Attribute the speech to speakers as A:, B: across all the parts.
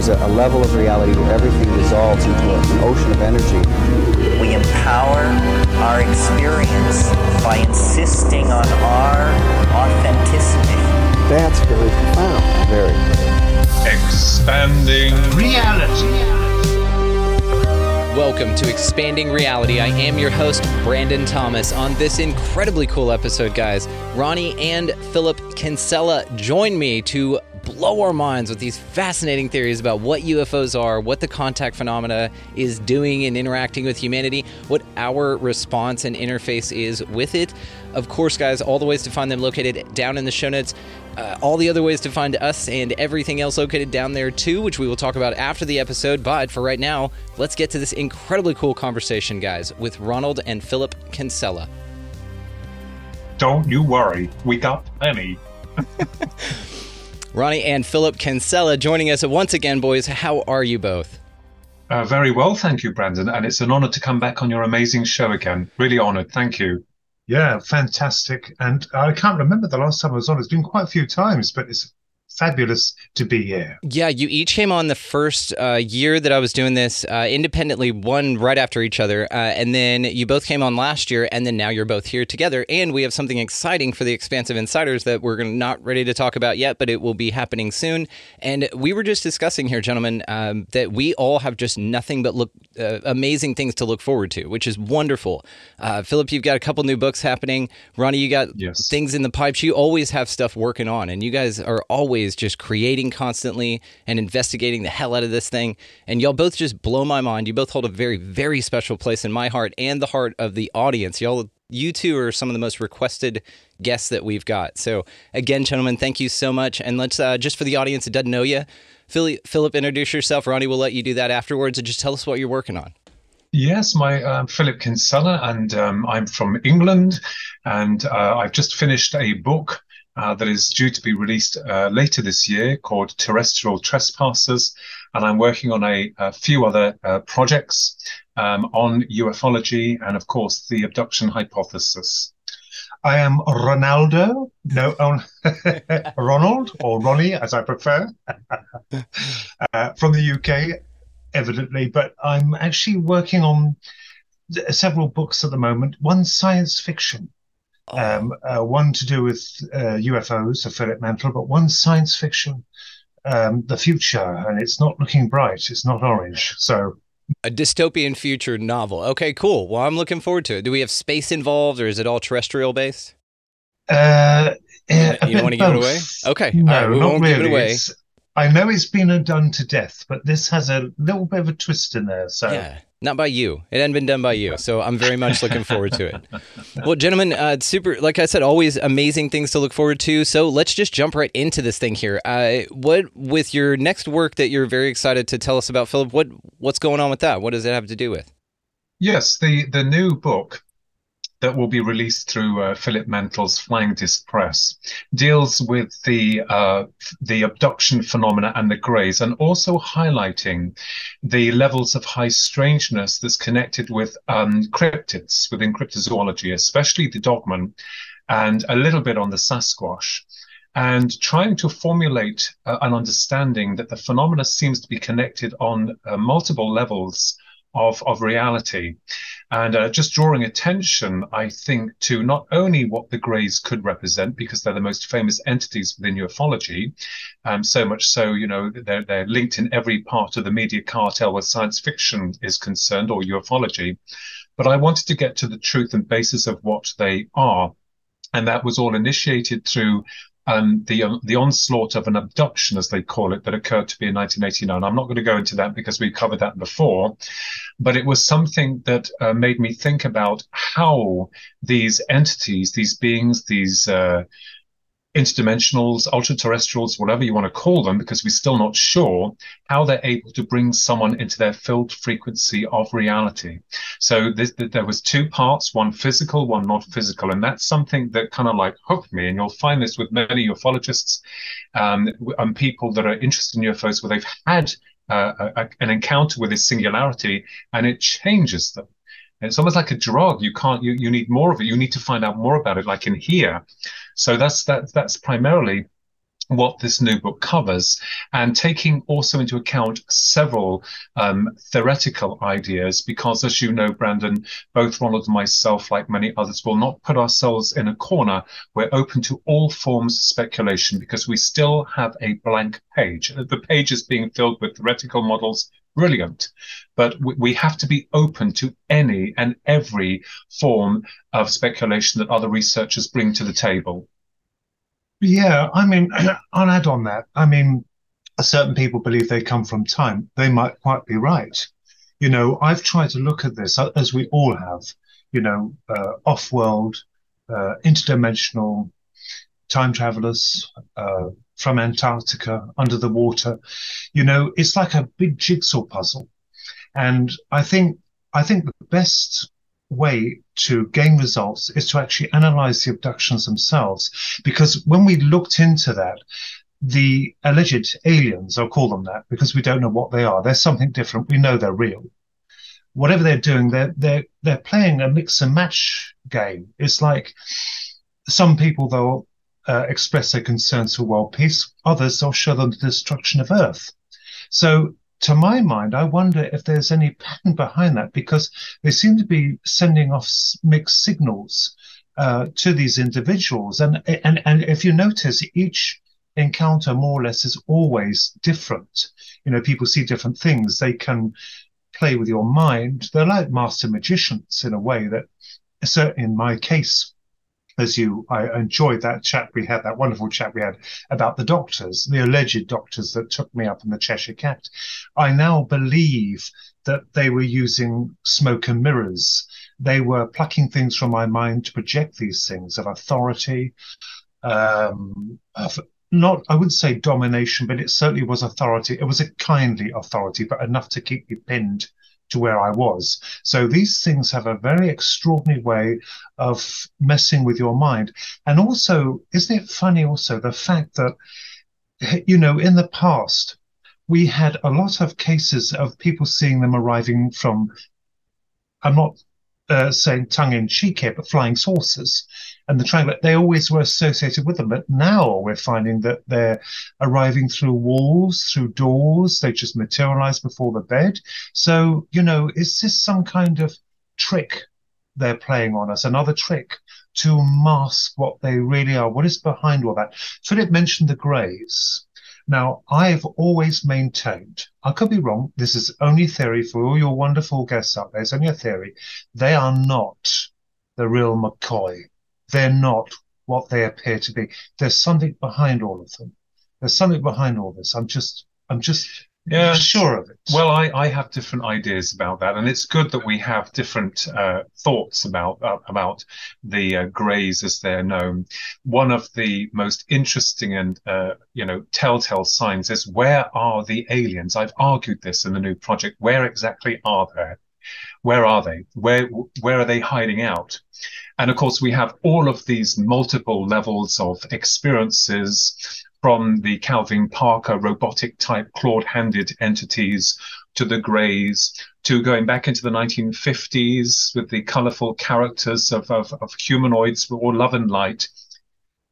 A: There's a, a, level of reality where everything dissolves into a, an ocean of energy.
B: We empower our experience by insisting on our authenticity.
A: That's very profound. Very.
C: Expanding
D: reality.
E: Welcome to Expanding Reality. I am your host, Brandon Thomas. On this incredibly cool episode, guys, Ronnie and Philip Kinsella join me to blow our minds with these fascinating theories about what UFOs are, what the contact phenomena is doing and interacting with humanity, what our response and interface is with it. Of course, guys, all the ways to find them located down in the show notes. Uh, all the other ways to find us and everything else located down there too, which we will talk about after the episode. But for right now, let's get to this incredibly cool conversation, guys, with Ronald and Philip Kinsella.
C: Don't you worry, we got plenty.
E: Ronnie and Philip Kinsella joining us once again, boys. How are you both?
C: Uh, very well, thank you, Brandon. And it's an honor to come back on your amazing show again. Really honored. Thank you.
F: Yeah, fantastic. And I can't remember the last time I was on. It's been quite a few times, but it's fabulous to be here.
E: Yeah, you each came on the first uh, year that I was doing this uh, independently, one right after each other, uh, and then you both came on last year, and then now you're both here together. And we have something exciting for the Expansive Insiders that we're not ready to talk about yet, but it will be happening soon. And we were just discussing here, gentlemen, um, that we all have just nothing but look uh, amazing things to look forward to, which is wonderful. Uh, Philip, you've got a couple new books happening. Ronnie, you got yes. things in the pipes. You always have stuff working on, and you guys are always always just creating constantly and investigating the hell out of this thing. And y'all both just blow my mind. You both hold a very, very special place in my heart and the heart of the audience. Y'all, you two are some of the most requested guests that we've got. So, again, gentlemen, thank you so much. And let's, uh, just for the audience that doesn't know you, Philip, introduce yourself. Ronnie will let you do that afterwards and just tell us what you're working on.
C: Yes, my um, Philip Kinsella, and um, I'm from England, and uh, I've just finished a book uh, that is due to be released uh, later this year called Terrestrial Trespassers. And I'm working on a, a few other uh, projects um, on ufology and, of course, the abduction hypothesis.
F: I am Ronaldo, no, oh, Ronald or Ronnie, as I prefer, uh, from the UK, evidently. But I'm actually working on several books at the moment. One science fiction um, uh, one to do with uh, UFOs, so Philip Mantle, but one science fiction, um, the future, and it's not looking bright. It's not orange. So
E: a dystopian future novel. Okay, cool. Well, I'm looking forward to it. Do we have space involved, or is it all terrestrial based?
F: Uh,
E: you don't want to give it away? Okay,
F: no, right, we not really. I know it's been done to death, but this has a little bit of a twist in there. So
E: yeah. Not by you. It hadn't been done by you. So I'm very much looking forward to it. Well, gentlemen, uh, super, like I said, always amazing things to look forward to. So let's just jump right into this thing here. Uh, what, with your next work that you're very excited to tell us about, Philip, what, what's going on with that? What does it have to do with?
C: Yes, the, the new book that will be released through uh, Philip Mantle's Flying Disc Press deals with the uh, the abduction phenomena and the greys, and also highlighting the levels of high strangeness that's connected with um, cryptids within cryptozoology, especially the dogman, and a little bit on the Sasquatch. And trying to formulate uh, an understanding that the phenomena seems to be connected on uh, multiple levels of, of reality. And uh, just drawing attention, I think, to not only what the Greys could represent, because they're the most famous entities within ufology, um, so much so, you know, they're, they're linked in every part of the media cartel where science fiction is concerned or ufology. But I wanted to get to the truth and basis of what they are. And that was all initiated through um, the um, the onslaught of an abduction, as they call it, that occurred to be in 1989. I'm not going to go into that because we covered that before, but it was something that uh, made me think about how these entities, these beings, these uh, interdimensionals, ultra terrestrials, whatever you want to call them, because we're still not sure how they're able to bring someone into their filled frequency of reality. So this, there was two parts, one physical, one not physical, and that's something that kind of like hooked me. And you'll find this with many ufologists um, and people that are interested in UFOs, where they've had uh, a, an encounter with this singularity, and it changes them. It's almost like a drug. You can't. You, you need more of it. You need to find out more about it, like in here. So that's that. That's primarily what this new book covers, and taking also into account several um, theoretical ideas, because as you know, Brandon, both Ronald and myself, like many others, will not put ourselves in a corner. We're open to all forms of speculation because we still have a blank page. The page is being filled with theoretical models, brilliant. But we have to be open to any and every form of speculation that other researchers bring to the table.
F: Yeah, I mean, I'll add on that. I mean, certain people believe they come from time. They might quite be right. You know, I've tried to look at this as we all have. You know, uh, off-world, uh, interdimensional time travelers, uh, from Antarctica under the water. You know, it's like a big jigsaw puzzle. And I think I think the best way to gain results is to actually analyze the abductions themselves. Because when we looked into that, the alleged aliens, I'll call them that because we don't know what they are. They're something different. We know they're real. Whatever they're doing, they're they're they're playing a mix and match game. It's like some people they'll uh, express their concerns for world peace. Others they'll show them the destruction of Earth. So, to my mind, I wonder if there's any pattern behind that because they seem to be sending off mixed signals uh, to these individuals. And, and, and if you notice, each encounter more or less is always different. You know, people see different things. They can play with your mind. They're like master magicians in a way that, certainly in my case, as you, I enjoyed that chat we had, that wonderful chat we had about the doctors, the alleged doctors that took me up in the Cheshire Cat. I now believe that they were using smoke and mirrors. They were plucking things from my mind to project these things of authority, um, of not, I wouldn't say domination, but it certainly was authority. It was a kindly authority, but enough to keep me pinned to where I was. So these things have a very extraordinary way of messing with your mind. And also, isn't it funny also the fact that, you know, in the past, we had a lot of cases of people seeing them arriving from, I'm not uh, saying tongue in cheek here, but flying saucers and the triangle, they always were associated with them. But now we're finding that they're arriving through walls, through doors, they just materialize before the bed. So, you know, is this some kind of trick they're playing on us? Another trick to mask what they really are? What is behind all that? Philip mentioned the Greys. Now, I've always maintained, I could be wrong, this is only theory for all your wonderful guests out there, it's only a theory. They are not the real McCoy they're not what they appear to be. There's something behind all of them. There's something behind all this. I'm just, I'm just yeah, sure of it.
C: Well, I, I have different ideas about that, and it's good that we have different uh, thoughts about uh, about the uh, Greys as they're known. One of the most interesting and uh, you know telltale signs is where are the aliens? I've argued this in the new project. Where exactly are they? Where are they? Where where are they hiding out? And of course, we have all of these multiple levels of experiences from the Calvin Parker robotic type clawed handed entities to the Greys to going back into the 1950s with the colorful characters of, of, of humanoids or love and light.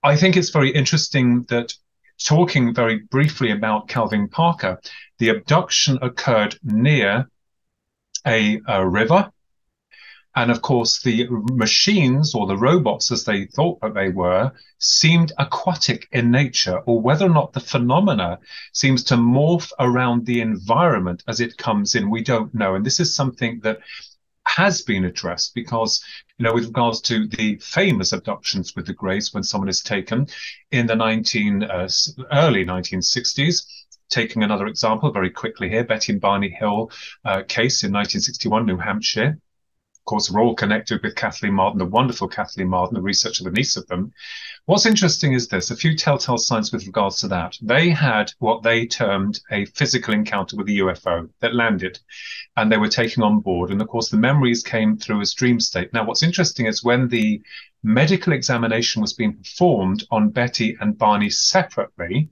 C: I think it's very interesting that talking very briefly about Calvin Parker, the abduction occurred near a, a river. And of course, the machines or the robots, as they thought that they were, seemed aquatic in nature, or whether or not the phenomena seems to morph around the environment as it comes in, we don't know. And this is something that has been addressed because, you know, with regards to the famous abductions with the Greys when someone is taken in the 19 uh, early 1960s. Taking another example very quickly here, Betty and Barney Hill uh, case in 1961, New Hampshire course, we're all connected with Kathleen Marden, the wonderful Kathleen Marden, the researcher, the niece of them. What's interesting is this a few telltale signs with regards to that. They had what they termed a physical encounter with a UFO that landed and they were taken on board. And of course, the memories came through as dream state. Now, what's interesting is when the medical examination was being performed on Betty and Barney separately,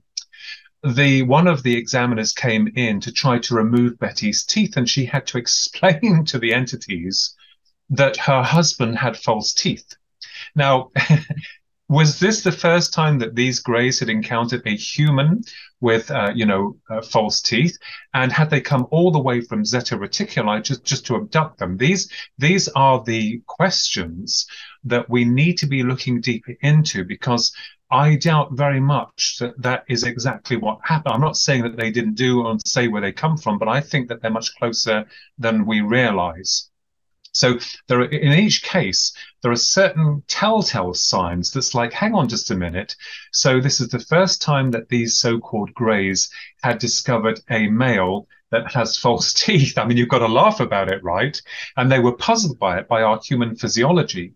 C: the one of the examiners came in to try to remove Betty's teeth, and she had to explain to the entities that her husband had false teeth. Now, was this the first time that these Greys had encountered a human with, uh, you know, uh, false teeth? And had they come all the way from Zeta Reticuli just, just to abduct them? These, these are the questions that we need to be looking deeper into because I doubt very much that that is exactly what happened. I'm not saying that they didn't do or say where they come from, but I think that they're much closer than we realize. So there are, in each case, there are certain telltale signs that's like, hang on just a minute. So this is the first time that these so-called greys had discovered a male that has false teeth. I mean, you've got to laugh about it, right? And they were puzzled by it, by our human physiology.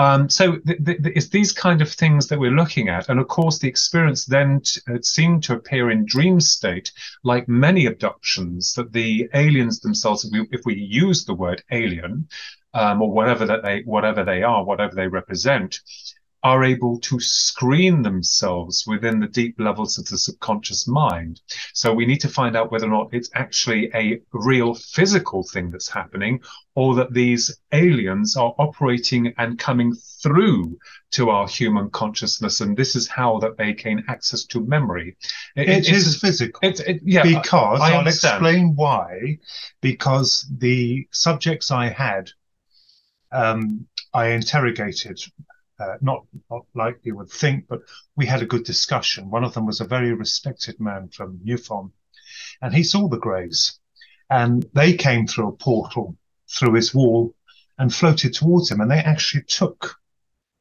C: Um, so th- th- it's these kind of things that we're looking at. And of course, the experience then uh, seemed to appear in dream state, like many abductions, that the aliens themselves, if we, if we use the word alien, um, or whatever that they, whatever they are, whatever they represent, are able to screen themselves within the deep levels of the subconscious mind. So we need to find out whether or not it's actually a real physical thing that's happening or that these aliens are operating and coming through to our human consciousness. And this is how that they gain access to memory.
F: it, it is physical.
C: It, it, yeah,
F: because I, will explain why. Because the subjects I had um, I interrogated uh, not, not like you would think, but we had a good discussion. One of them was a very respected man from MUFON, and he saw the greys, and they came through a portal through his wall and floated towards him, and they actually took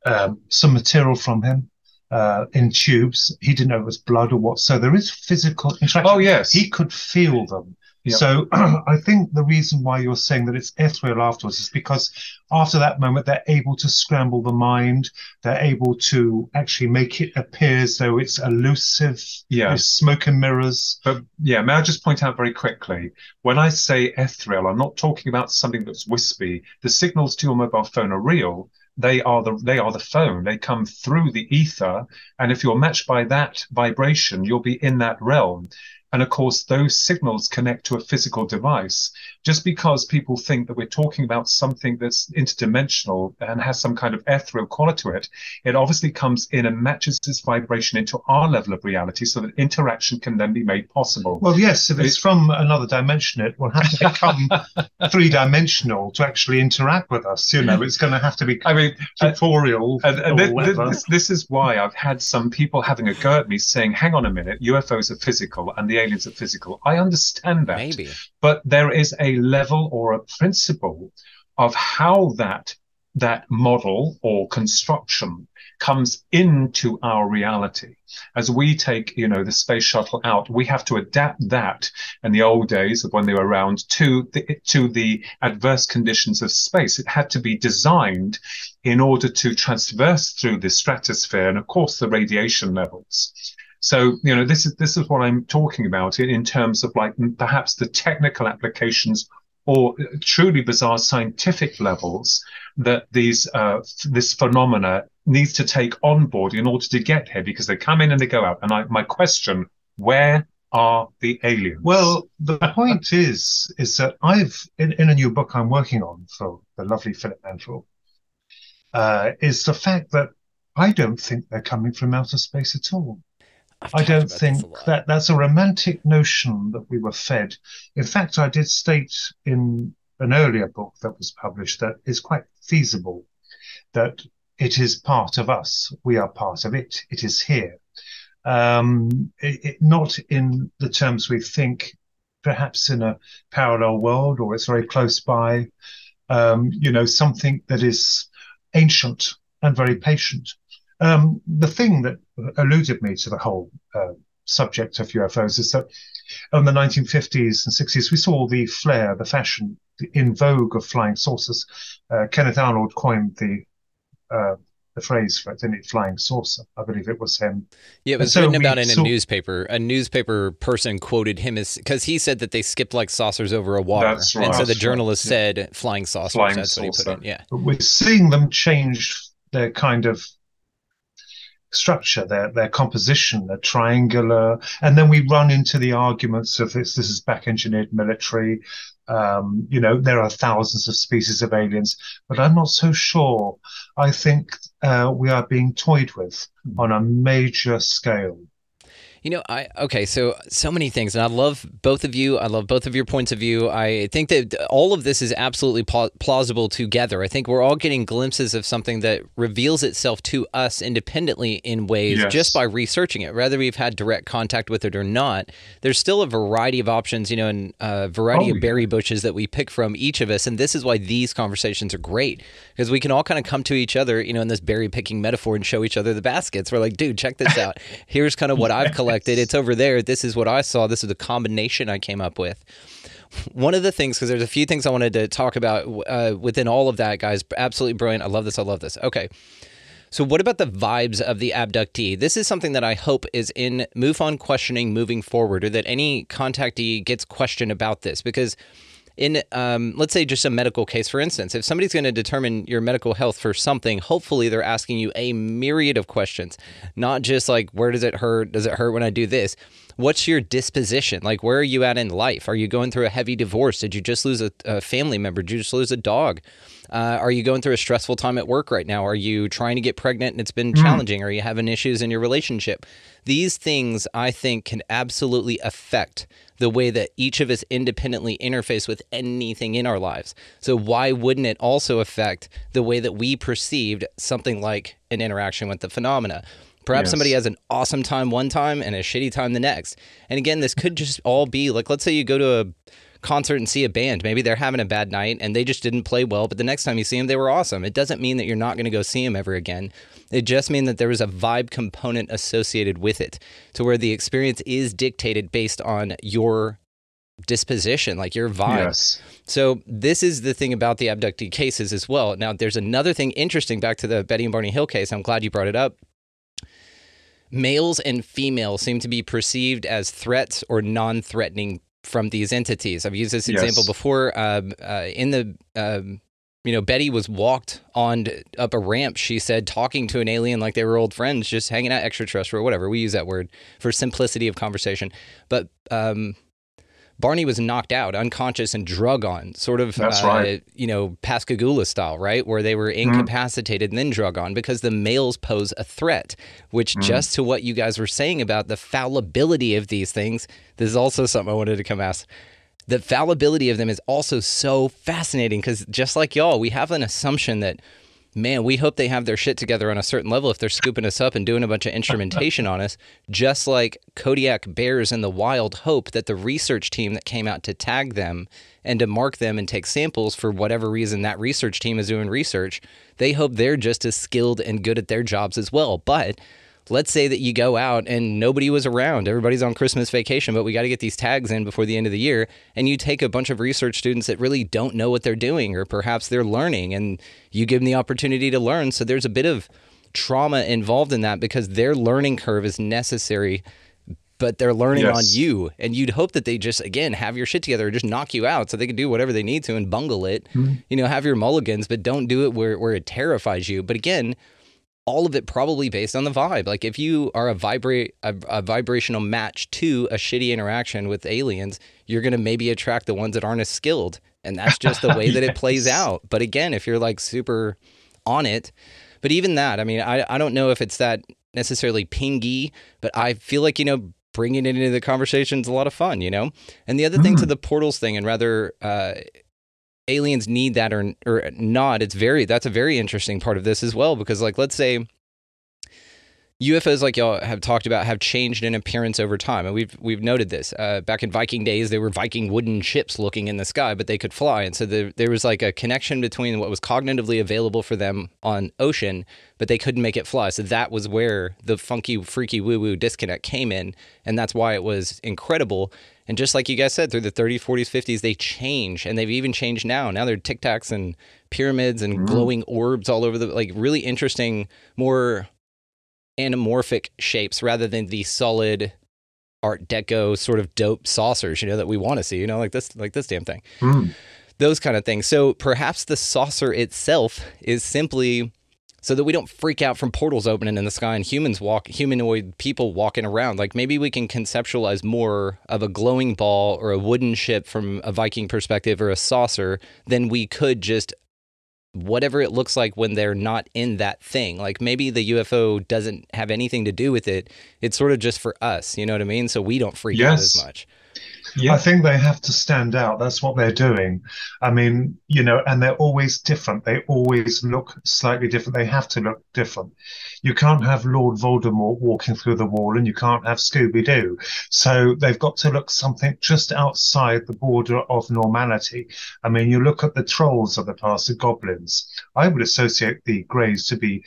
F: um, some material from him. Uh, in tubes, he didn't know it was blood or what. So there is physical interaction.
C: Oh yes,
F: he could feel them. Yep. So I think the reason why you're saying that it's ethereal afterwards is because after that moment they're able to scramble the mind. They're able to actually make it appear as though it's elusive.
C: Yeah,
F: smoke and mirrors.
C: But yeah, may I just point out very quickly when I say ethereal, I'm not talking about something that's wispy. The signals to your mobile phone are real they are the they are the phone they come through the ether and if you're matched by that vibration you'll be in that realm and of course, those signals connect to a physical device. Just because people think that we're talking about something that's interdimensional and has some kind of ethereal quality to it, it obviously comes in and matches this vibration into our level of reality so that interaction can then be made possible.
F: Well, yes, if it's from another dimension, it will have to become three dimensional to actually interact with us. You know, it's going to have to be I mean, uh, tutorial.
C: And, and this, this, this is why I've had some people having a go at me saying, hang on a minute, UFOs are physical and the aliens are physical. I understand that.
E: Maybe.
C: But there is a level or a principle of how that that model or construction comes into our reality. As we take, you know, the space shuttle out, we have to adapt that in the old days of when they were around to the, to the adverse conditions of space. It had to be designed in order to transverse through the stratosphere and, of course, the radiation levels. So, you know, this is this is what I'm talking about in, in terms of like perhaps the technical applications or truly bizarre scientific levels that these uh, this phenomena needs to take on board in order to get here because they come in and they go out. And I, my question: Where are the aliens?
F: Well, the point is is that I've in, in a new book I'm working on for the lovely Philip Mantle uh, is the fact that I don't think they're coming from outer space at all. I don't think that that's a romantic notion that we were fed. In fact, I did state in an earlier book that was published that is quite feasible, that it is part of us. We are part of it. It is here. Um, it, it, not in the terms we think, perhaps in a parallel world or it's very close by. Um, you know, something that is ancient and very patient. Um, the thing that eluded me to the whole uh, subject of UFOs is that in the 1950s and 60s, we saw the flair, the fashion, the in vogue of flying saucers. Uh, Kenneth Arnold coined the uh, the phrase for it, didn't it? Flying saucer. I believe it was him.
E: Yeah, it was so written about in saw... a newspaper. A newspaper person quoted him as because he said that they skipped like saucers over a water, right, and so the journalist right. said flying saucers. Flying that's saucer. what he put in. Yeah,
F: but we're seeing them change their kind of structure, their their composition, their triangular, and then we run into the arguments of this. This is back engineered military. Um, you know, there are thousands of species of aliens, but I'm not so sure. I think uh, we are being toyed with on a major scale.
E: You know, I okay, so so many things, and I love both of you. I love both of your points of view. I think that all of this is absolutely plausible together. I think we're all getting glimpses of something that reveals itself to us independently in ways yes. just by researching it. Whether we've had direct contact with it or not, there's still a variety of options, you know, and a variety oh, of berry bushes that we pick from each of us. And this is why these conversations are great because we can all kind of come to each other, you know, in this berry picking metaphor and show each other the baskets. We're like, dude, check this out. Here's kind of what I've collected collected. It's over there. This is what I saw. This is the combination I came up with. One of the things, because there's a few things I wanted to talk about uh, within all of that, guys. Absolutely brilliant. I love this. I love this. Okay. So, what about the vibes of the abductee? This is something that I hope is in MUFON questioning moving forward, or that any contactee gets questioned about this, because in um, let's say just a medical case for instance if somebody's going to determine your medical health for something hopefully they're asking you a myriad of questions not just like where does it hurt does it hurt when i do this what's your disposition like where are you at in life are you going through a heavy divorce did you just lose a, a family member did you just lose a dog uh, are you going through a stressful time at work right now? Are you trying to get pregnant and it's been mm. challenging? Are you having issues in your relationship? These things I think can absolutely affect the way that each of us independently interface with anything in our lives. So, why wouldn't it also affect the way that we perceived something like an interaction with the phenomena? Perhaps yes. somebody has an awesome time one time and a shitty time the next. And again, this could just all be like, let's say you go to a concert and see a band. Maybe they're having a bad night and they just didn't play well, but the next time you see them, they were awesome. It doesn't mean that you're not going to go see them ever again. It just means that there was a vibe component associated with it to where the experience is dictated based on your disposition, like your vibe. Yes. So this is the thing about the abductee cases as well. Now, there's another thing interesting back to the Betty and Barney Hill case. I'm glad you brought it up. Males and females seem to be perceived as threats or non-threatening from these entities. I've used this example yes. before. Um, uh, in the um, you know, Betty was walked on up a ramp. She said, talking to an alien like they were old friends, just hanging out extraterrestrial, whatever. We use that word for simplicity of conversation. But um, Barney was knocked out, unconscious, and drug on, sort of,
F: That's uh, right.
E: you know, Pascagoula style, right? Where they were mm-hmm. incapacitated mm. and then drug on because the males pose a threat, which, mm. just to what you guys were saying about the fallibility of these things, this is also something I wanted to come ask. The fallibility of them is also so fascinating because, just like y'all, we have an assumption that man, we hope they have their shit together on a certain level if they're scooping us up and doing a bunch of instrumentation on us. Just like Kodiak bears in the wild hope that the research team that came out to tag them and to mark them and take samples for whatever reason that research team is doing research, they hope they're just as skilled and good at their jobs as well. But let's say that you go out and nobody was around, everybody's on Christmas vacation, but we got to get these tags in before the end of the year. And you take a bunch of research students that really don't know what they're doing, or perhaps they're learning, and you give them the opportunity to learn. So there's a bit of trauma involved in that because their learning curve is necessary. But they're learning yes. on you, and you'd hope that they just again have your shit together, or just knock you out, so they can do whatever they need to and bungle it. Mm-hmm. You know, have your mulligans, but don't do it where where it terrifies you. But again, all of it probably based on the vibe. Like if you are a vibrate a, a, vibrational match to a shitty interaction with aliens, you're gonna maybe attract the ones that aren't as skilled, and that's just the way yes. that it plays out. But again, if you're like super on it, but even that, I mean, I I don't know if it's that necessarily pingy, but I feel like you know bringing it into the conversation is a lot of fun, you know. And the other mm. thing to mm. the portals thing, and rather. Uh, aliens need that or or not, it's very that's a very interesting part of this as well because like let's say UFOs, like y'all have talked about, have changed in appearance over time, and we've we've noted this. Uh, back in Viking days, they were Viking wooden ships looking in the sky, but they could fly, and so there, there was like a connection between what was cognitively available for them on ocean, but they couldn't make it fly. So that was where the funky, freaky, woo woo disconnect came in, and that's why it was incredible. And just like you guys said, through the 30s, 40s, 50s, they change, and they've even changed now. Now they're tic tacs and pyramids and glowing orbs all over the like really interesting, more anamorphic shapes rather than the solid art deco sort of dope saucers you know that we want to see you know like this like this damn thing
C: Mm.
E: those kind of things so perhaps the saucer itself is simply so that we don't freak out from portals opening in the sky and humans walk humanoid people walking around like maybe we can conceptualize more of a glowing ball or a wooden ship from a viking perspective or a saucer than we could just whatever it looks like when they're not in that thing. Like maybe the UFO doesn't have anything to do with it. It's sort of just for us, you know what I mean? So we don't freak out as much.
C: Yeah.
F: I think they have to stand out. That's what they're doing. I mean, you know, and they're always different. They always look slightly different. They have to look different. You can't have Lord Voldemort walking through the wall and you can't have Scooby Doo. So they've got to look something just outside the border of normality. I mean, you look at the trolls of the past, the goblins. I would associate the Greys to be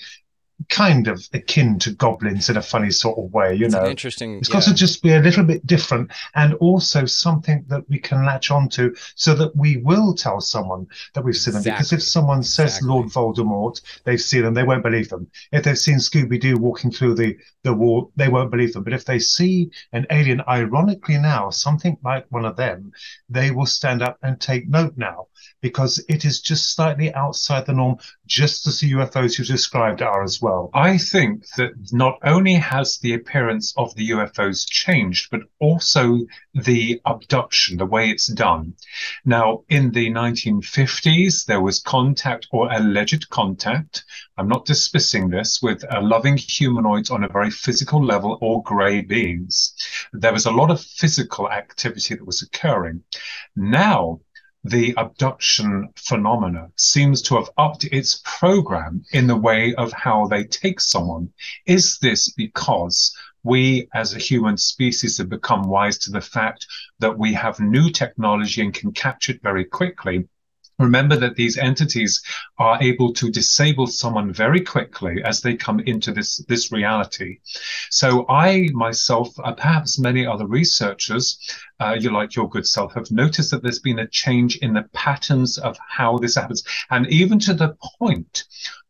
F: kind of akin to goblins in a funny sort of way, you
E: It's
F: know.
E: interesting.
F: It's
E: yeah.
F: got to just be a little bit different and also something that we can latch onto so that we will tell someone that we've seen them. Because if someone says
E: Exactly.
F: Lord Voldemort, they've seen them, they won't believe them. If they've seen Scooby Doo walking through the, the wall, they won't believe them. But if they see an alien, ironically now, something like one of them, they will stand up and take note now because it is just slightly outside the norm, just as the UFOs you described are as well.
C: I think that not only has the appearance of the UFOs changed, but also the abduction, the way it's done. Now, in the 1950s, there was contact or alleged contact. I'm not dismissing this with uh, loving humanoids on a very physical level or grey beings. There was a lot of physical activity that was occurring. Now, the abduction phenomena seems to have upped its program in the way of how they take someone. Is this because we as a human species have become wise to the fact that we have new technology and can catch it very quickly? Remember that these entities are able to disable someone very quickly as they come into this, this reality. So I myself, uh, perhaps many other researchers, uh, you like your good self, have noticed that there's been a change in the patterns of how this happens. And even to the point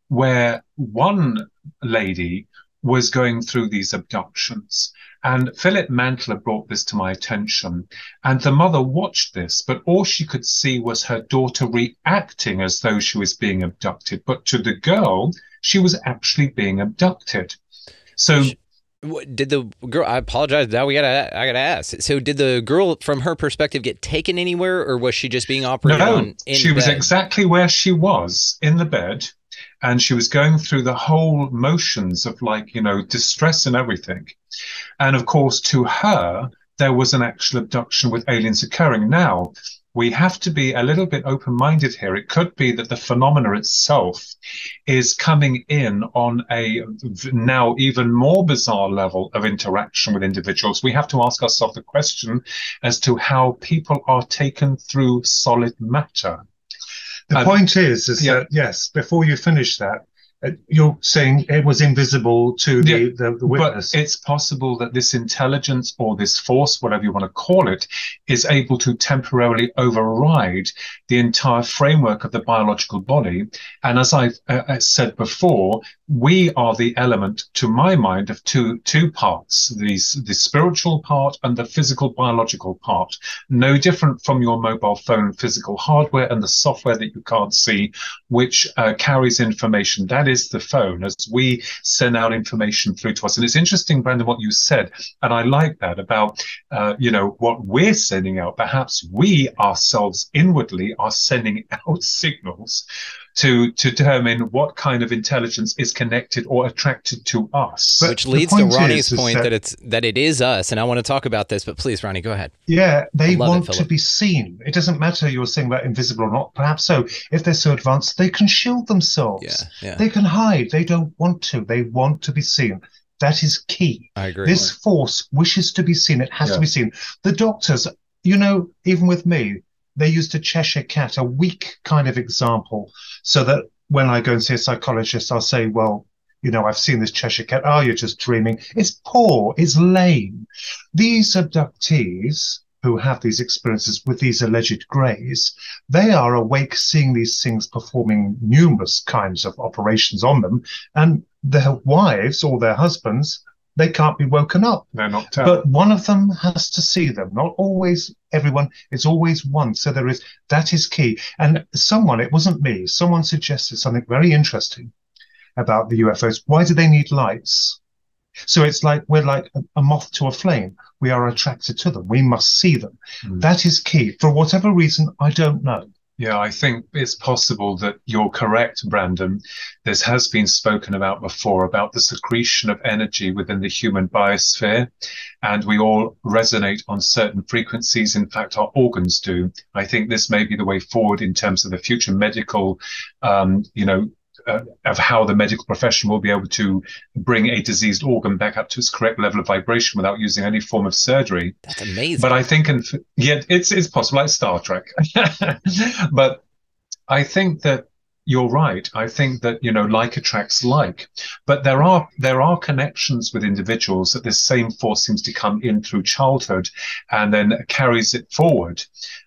C: where one lady was going through these abductions. And Philip Mantle brought this to my attention. And the mother watched this, but all she could see was her daughter reacting as though she was being abducted. But to the girl, she was actually being abducted. So
E: Did the girl? I apologize. Now we gotta. I gotta ask. So, did the girl, from her perspective, get taken anywhere, or was she just being operated
C: No,
E: on?
C: She was
E: bed?
C: exactly where she was in the bed, and she was going through the whole motions of like you know distress and everything. And of course, to her, there was an actual abduction with aliens occurring. Now, we have to be a little bit open-minded here. It could be that the phenomena itself is coming in on a now even more bizarre level of interaction with individuals. We have to ask ourselves the question as to how people are taken through solid matter.
F: The
C: Um,
F: point is, is
C: yeah.
F: that yes, before you finish that, you're saying it was invisible to the,
C: Yeah,
F: the, the witness.
C: But it's possible that this intelligence or this force, whatever you want to call it, is able to temporarily override the entire framework of the biological body. And as I've uh, uh, said before, we are the element, to my mind, of two two parts: the the spiritual part and the physical biological part. No different from your mobile phone physical hardware and the software that you can't see, which uh, carries information. That is the phone as we send out information through to us. And it's interesting, Brandon, what you said, and I like that about uh, you know what we're sending out. Perhaps we ourselves inwardly are sending out signals to to determine what kind of intelligence is connected or attracted to us.
F: But
E: Which leads to Ronnie's
F: is- is
E: point
F: that-
E: that it's that it is us, and I want to talk about this. But please, Ronnie, go ahead.
F: Yeah, they
E: love it,
F: want to be seen. It doesn't matter you're saying about invisible or not. Perhaps so. If they're so advanced, they can shield themselves.
E: Yeah, yeah.
F: They can hide. They don't want to. They want to be seen. That is key.
E: I agree.
F: This force wishes to be seen. It has
C: Yeah.
F: to be seen. The doctors, you know, even with me, they used a Cheshire cat, a weak kind of example, so that when I go and see a psychologist, I'll say, well, you know, I've seen this Cheshire cat. Oh, you're just dreaming. It's poor. It's lame. These abductees who have these experiences with these alleged greys, they are awake seeing these things performing numerous kinds of operations on them, and their wives or their husbands, they can't be woken up.
C: They're not out.
F: But one of them has to see them. Not always everyone. It's always one. So there is that is key. And someone, it wasn't me, someone suggested something very interesting about the UFOs. Why do they need lights? So it's like we're like a, a moth to a flame. We are attracted to them. We must see them.
C: Mm.
F: That is key. For whatever reason, I don't know.
C: Yeah, I think it's possible that you're correct, Brandon. This has been spoken about before about the secretion of energy within the human biosphere, and we all resonate on certain frequencies. In fact, our organs do. I think this may be the way forward in terms of the future medical, um, you know, uh, of how the medical profession will be able to bring a diseased organ back up to its correct level of vibration without using any form of surgery.
E: That's amazing.
C: But I think, in, yeah, it's it's possible, like Star Trek. but I think that you're right. I think that you know, like attracts like. But there are there are connections with individuals that this same force seems to come in through childhood, and then carries it forward.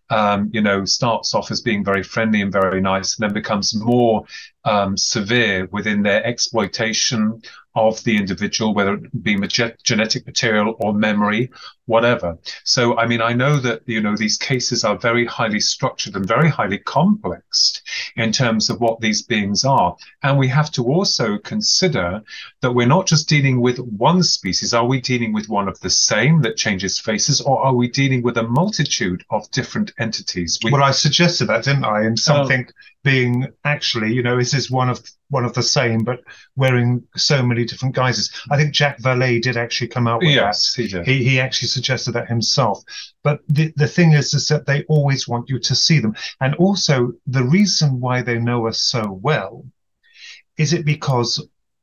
C: Um, you know, starts off as being very friendly and very nice, and then becomes more um, severe within their exploitation of the individual, whether it be ge- genetic material or memory, whatever. So, I mean, I know that, you know, these cases are very highly structured and very highly complex in terms of what these beings are. And we have to also consider that we're not just dealing with one species. Are we dealing with one of the same that changes faces, or are we dealing with a multitude of different entities? We,
F: Well, I suggested that, didn't I? And oh. something being actually, you know, is this one of one of the same, but wearing so many different guises? I think Jacques Vallée did actually come out with
C: yes,
F: that.
C: he did.
F: He he actually suggested that himself. But the the thing is, is that they always want you to see them, and also the reason why they know us so well is it because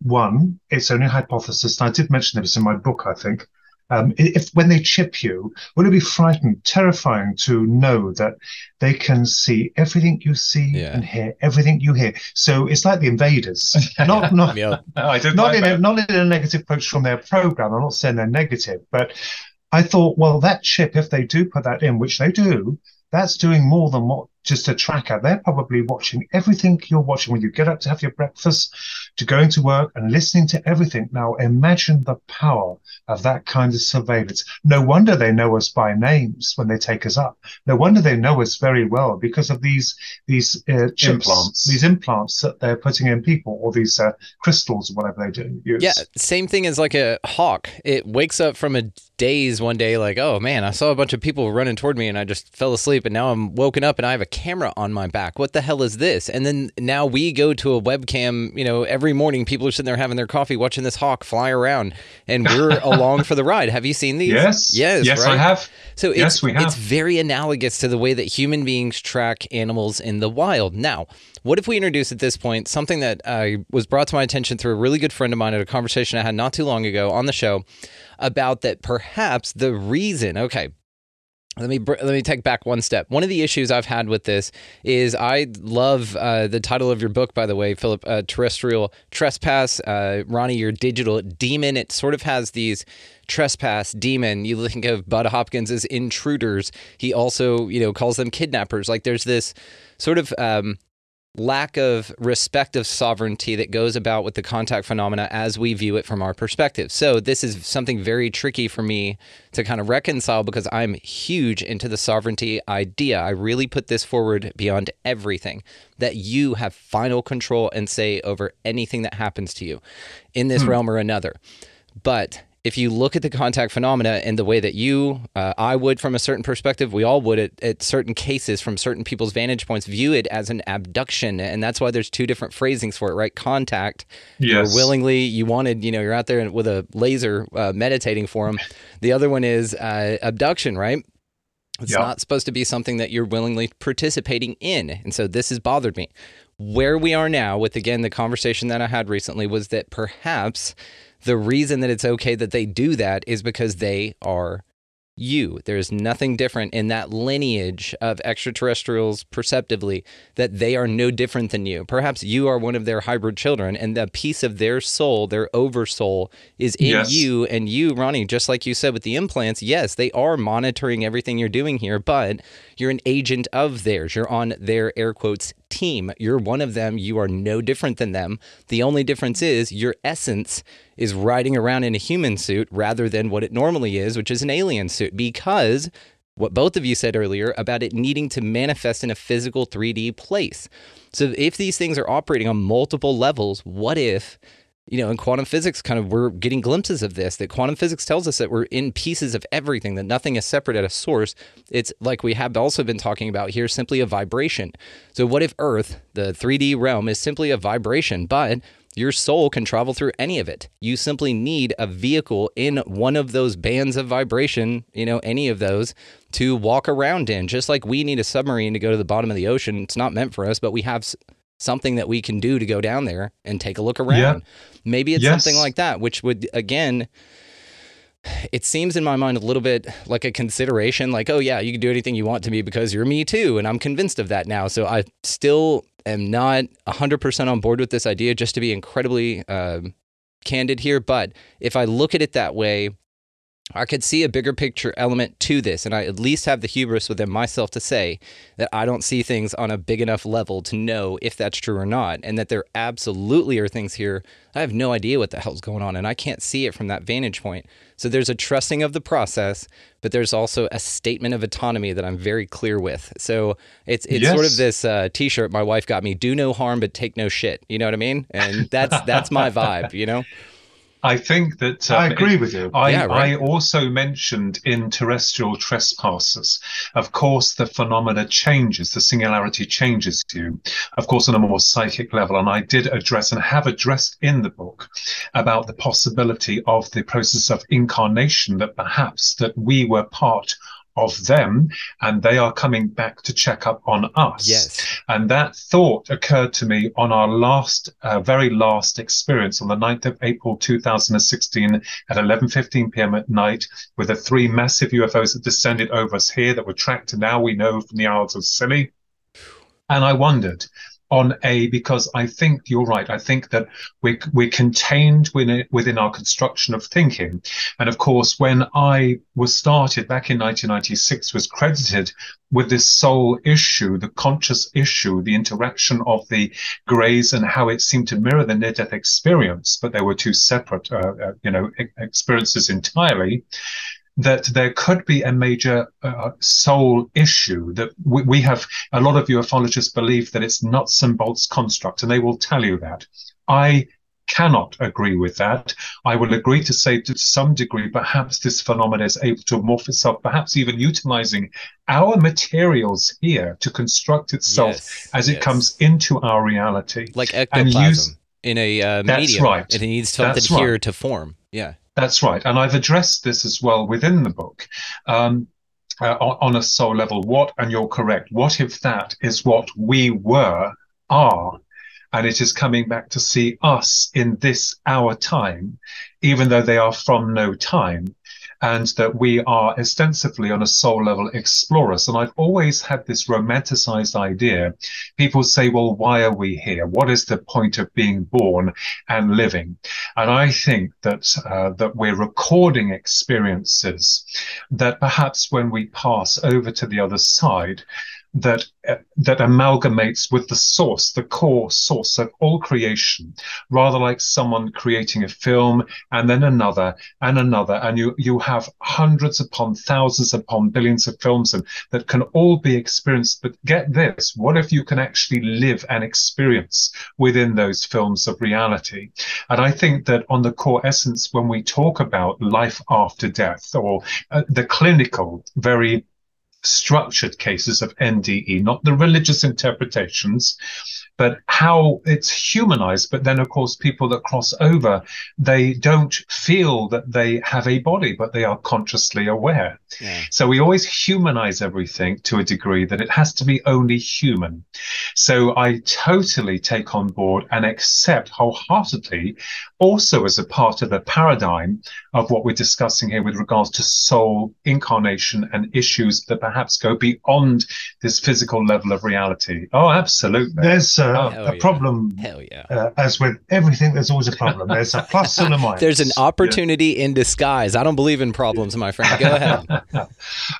F: one, it's only a hypothesis. And I did mention this in my book, I think. Um, if when they chip you, will it be frightened, terrifying to know that they can see everything you see
E: Yeah.
F: and hear everything you hear? So it's like the invaders, not not
E: yeah.
C: I
F: not
C: like
F: in a, not in a negative approach from their program. I'm not saying they're negative, but I thought, well, that chip, if they do put that in, which they do, that's doing more than what just a tracker. They're probably watching everything you're watching when you get up to have your breakfast, to going to work, and listening to everything. Now, imagine the power of that kind of surveillance. No wonder they know us by names when they take us up. No wonder they know us very well because of these these uh, chips,
C: Implants.
F: these implants that they're putting in people, or these uh, crystals, or whatever they do use.
E: Yeah, same thing as like a hawk. It wakes up from a daze one day, like, oh man, I saw a bunch of people running toward me and I just fell asleep and now I'm woken up and I have a camera on my back. What the hell is this? And then now we go to a webcam, you know, every morning people are sitting there having their coffee watching this hawk fly around and we're along for the ride. Have you seen these?
C: Yes.
E: Yes.
C: Yes, I have.
E: So it's,
C: Yes, we have.
E: it's very analogous to the way that human beings track animals in the wild. Now, what if we introduce at this point something that uh, was brought to my attention through a really good friend of mine at a conversation I had not too long ago on the show about that perhaps the reason, okay, let me let me take back one step. One of the issues I've had with this is I love uh, the title of your book, by the way, Philip. Uh, Terrestrial trespass, uh, Ronnie, your digital demon. It sort of has these trespass demon. You think of Bud Hopkins as intruders. He also, you know, calls them kidnappers. Like there's this sort of um, lack of respect of sovereignty that goes about with the contact phenomena as we view it from our perspective. So this is something very tricky for me to kind of reconcile because I'm huge into the sovereignty idea. I really put this forward beyond everything that you have final control and say over anything that happens to you in this hmm. realm or another. But if you look at the contact phenomena in the way that you, uh, I would from a certain perspective, we all would at, at, certain cases from certain people's vantage points view it as an abduction. And that's why there's two different phrasings for it, right? Contact. Yes. You're willingly, you wanted, you know, you're out there with a laser uh, meditating for them. The other one is uh, abduction, right? It's yep. not supposed to be something that you're willingly participating in. And so this has bothered me. Where we are now, with again the conversation that I had recently, was that perhaps the reason that it's okay that they do that is because they are you. There's nothing different in that lineage of extraterrestrials perceptively that they are no different than you. Perhaps you are one of their hybrid children and the piece of their soul, their oversoul is in yes. you and you Ronnie just like you said with the implants, yes, they are monitoring everything you're doing here, but you're an agent of theirs. You're on their air quotes team. You're one of them. You are no different than them. The only difference is your essence is riding around in a human suit rather than what it normally is, which is an alien suit, because what both of you said earlier about it needing to manifest in a physical 3D place. So if these things are operating on multiple levels, what if you know, in quantum physics, kind of we're getting glimpses of this. That quantum physics tells us that we're in pieces of everything, that nothing is separate at a source. It's like we have also been talking about here, simply a vibration. So, what if Earth, the 3D realm, is simply a vibration, but your soul can travel through any of it. You simply need a vehicle in one of those bands of vibration, you know, any of those to walk around in. Just like we need a submarine to go to the bottom of the ocean. It's not meant for us, but we have something that we can do to go down there and take a look around. Yeah. Maybe it's yes. something like that, which would, again, it seems in my mind a little bit like a consideration like oh yeah you can do anything you want to me because you're me too and i'm convinced of that now so i still am not 100% on board with this idea, just to be incredibly uh, candid here. But if I look at it that way, I could see a bigger picture element to this, and I at least have the hubris within myself to say that I don't see things on a big enough level to know if that's true or not, and that there absolutely are things here. I have no idea what the hell's going on, and I can't see it from that vantage point. So there's a trusting of the process, but there's also a statement of autonomy that I'm very clear with. So it's it's yes. sort of this uh, T-shirt my wife got me: "Do no harm, but take no shit." You know what I mean? And that's that's my vibe. You know.
C: I think that
F: um, I agree with you.
C: I, yeah, right. I also mentioned in terrestrial trespassers, of course, the phenomena changes, the singularity changes you, of course, on a more psychic level. And I did address and have addressed in the book about the possibility of the process of incarnation that perhaps that we were part of them and they are coming back to check up on us.
E: Yes.
C: And that thought occurred to me on our last, uh, very last experience on the 9th of April 2016 at 11.15 p.m. at night with the three massive UFOs that descended over us here that were tracked and now we know from the Isles of Scilly. And I wondered, on a because I think you're right. I think that we we're contained within within our construction of thinking, and of course, when I was started back in 1996, was credited with this soul issue, the conscious issue, the interaction of the greys and how it seemed to mirror the near-death experience, but they were two separate, uh, uh, you know, experiences entirely that there could be a major uh, soul issue that we, we, have a lot of ufologists believe that it's nuts and bolts construct and they will tell you that. I cannot agree with that. I will agree to say to some degree perhaps this phenomenon is able to morph itself perhaps even utilizing our materials here to construct itself yes, as it comes into our reality
E: like ectoplasm use, in a uh, medium. right. it needs something that's here right. to form. Yeah
C: that's right. And I've addressed this as well within the book. Um, uh, on, a soul level, what, and you're correct, what if that is what we were, are, and it is coming back to see us in this our time, even though they are from no time? And that we are ostensibly on a soul level explorers. And I've always had this romanticized idea. People say, well, why are we here? What is the point of being born and living? And I think that, uh, that we're recording experiences that perhaps when we pass over to the other side, that uh, that amalgamates with the source, the core source of all creation, rather like someone creating a film and then another and another, and you you have hundreds upon thousands upon billions of films and that can all be experienced. But get this: what if you can actually live and experience within those films of reality? And I think that on the core essence, when we talk about life after death or uh, the clinical, very structured cases of NDE, not the religious interpretations, but how it's humanized. But then, of course, people that cross over, they don't feel that they have a body, but they are consciously aware. Yeah. So we always humanize everything to a degree that it has to be only human. So I totally take on board and accept wholeheartedly, also as a part of the paradigm of what we're discussing here with regards to soul, incarnation, and issues that perhaps go beyond this physical level of reality. Oh, absolutely.
F: There's uh, oh, a yeah. problem.
E: Hell yeah.
F: Uh, as with everything, there's always a problem. There's a plus and a minus.
E: There's an opportunity yeah. in disguise. I don't believe in problems, my friend. Go ahead.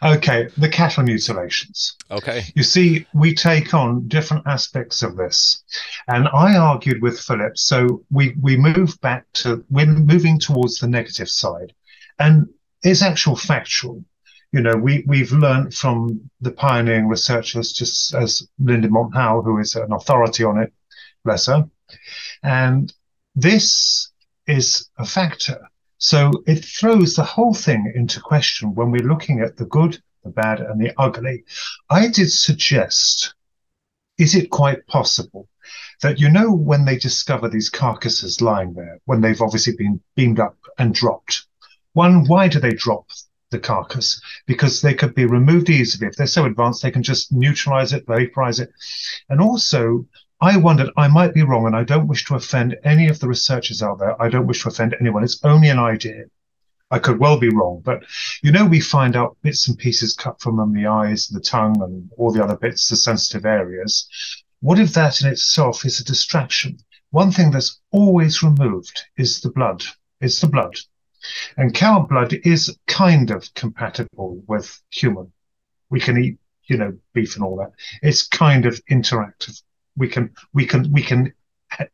F: okay, the cattle mutilations.
E: Okay.
F: You see, we take on different aspects of this. And I argued with Philip, so we, we move back to, we're moving towards the negative side. And it's actual factual you know, we, we've learned from the pioneering researchers, just as Linda Moulton Howe, who is an authority on it, bless her. And this is a factor. So it throws the whole thing into question when we're looking at the good, the bad, and the ugly. I did suggest, is it quite possible that, you know, when they discover these carcasses lying there, when they've obviously been beamed up and dropped, one, why do they drop the carcass because they could be removed easily. If they're so advanced, they can just neutralize it, vaporize it. And also, I wondered, I might be wrong, and I don't wish to offend any of the researchers out there. I don't wish to offend anyone. It's only an idea. I could well be wrong, but you know, we find out bits and pieces cut from them, the eyes, the tongue, and all the other bits, the sensitive areas. What if that in itself is a distraction? One thing that's always removed is the blood. It's the blood. And cow blood is kind of compatible with human. We can eat, you know, beef and all that. It's kind of interactive. We can, we can, we can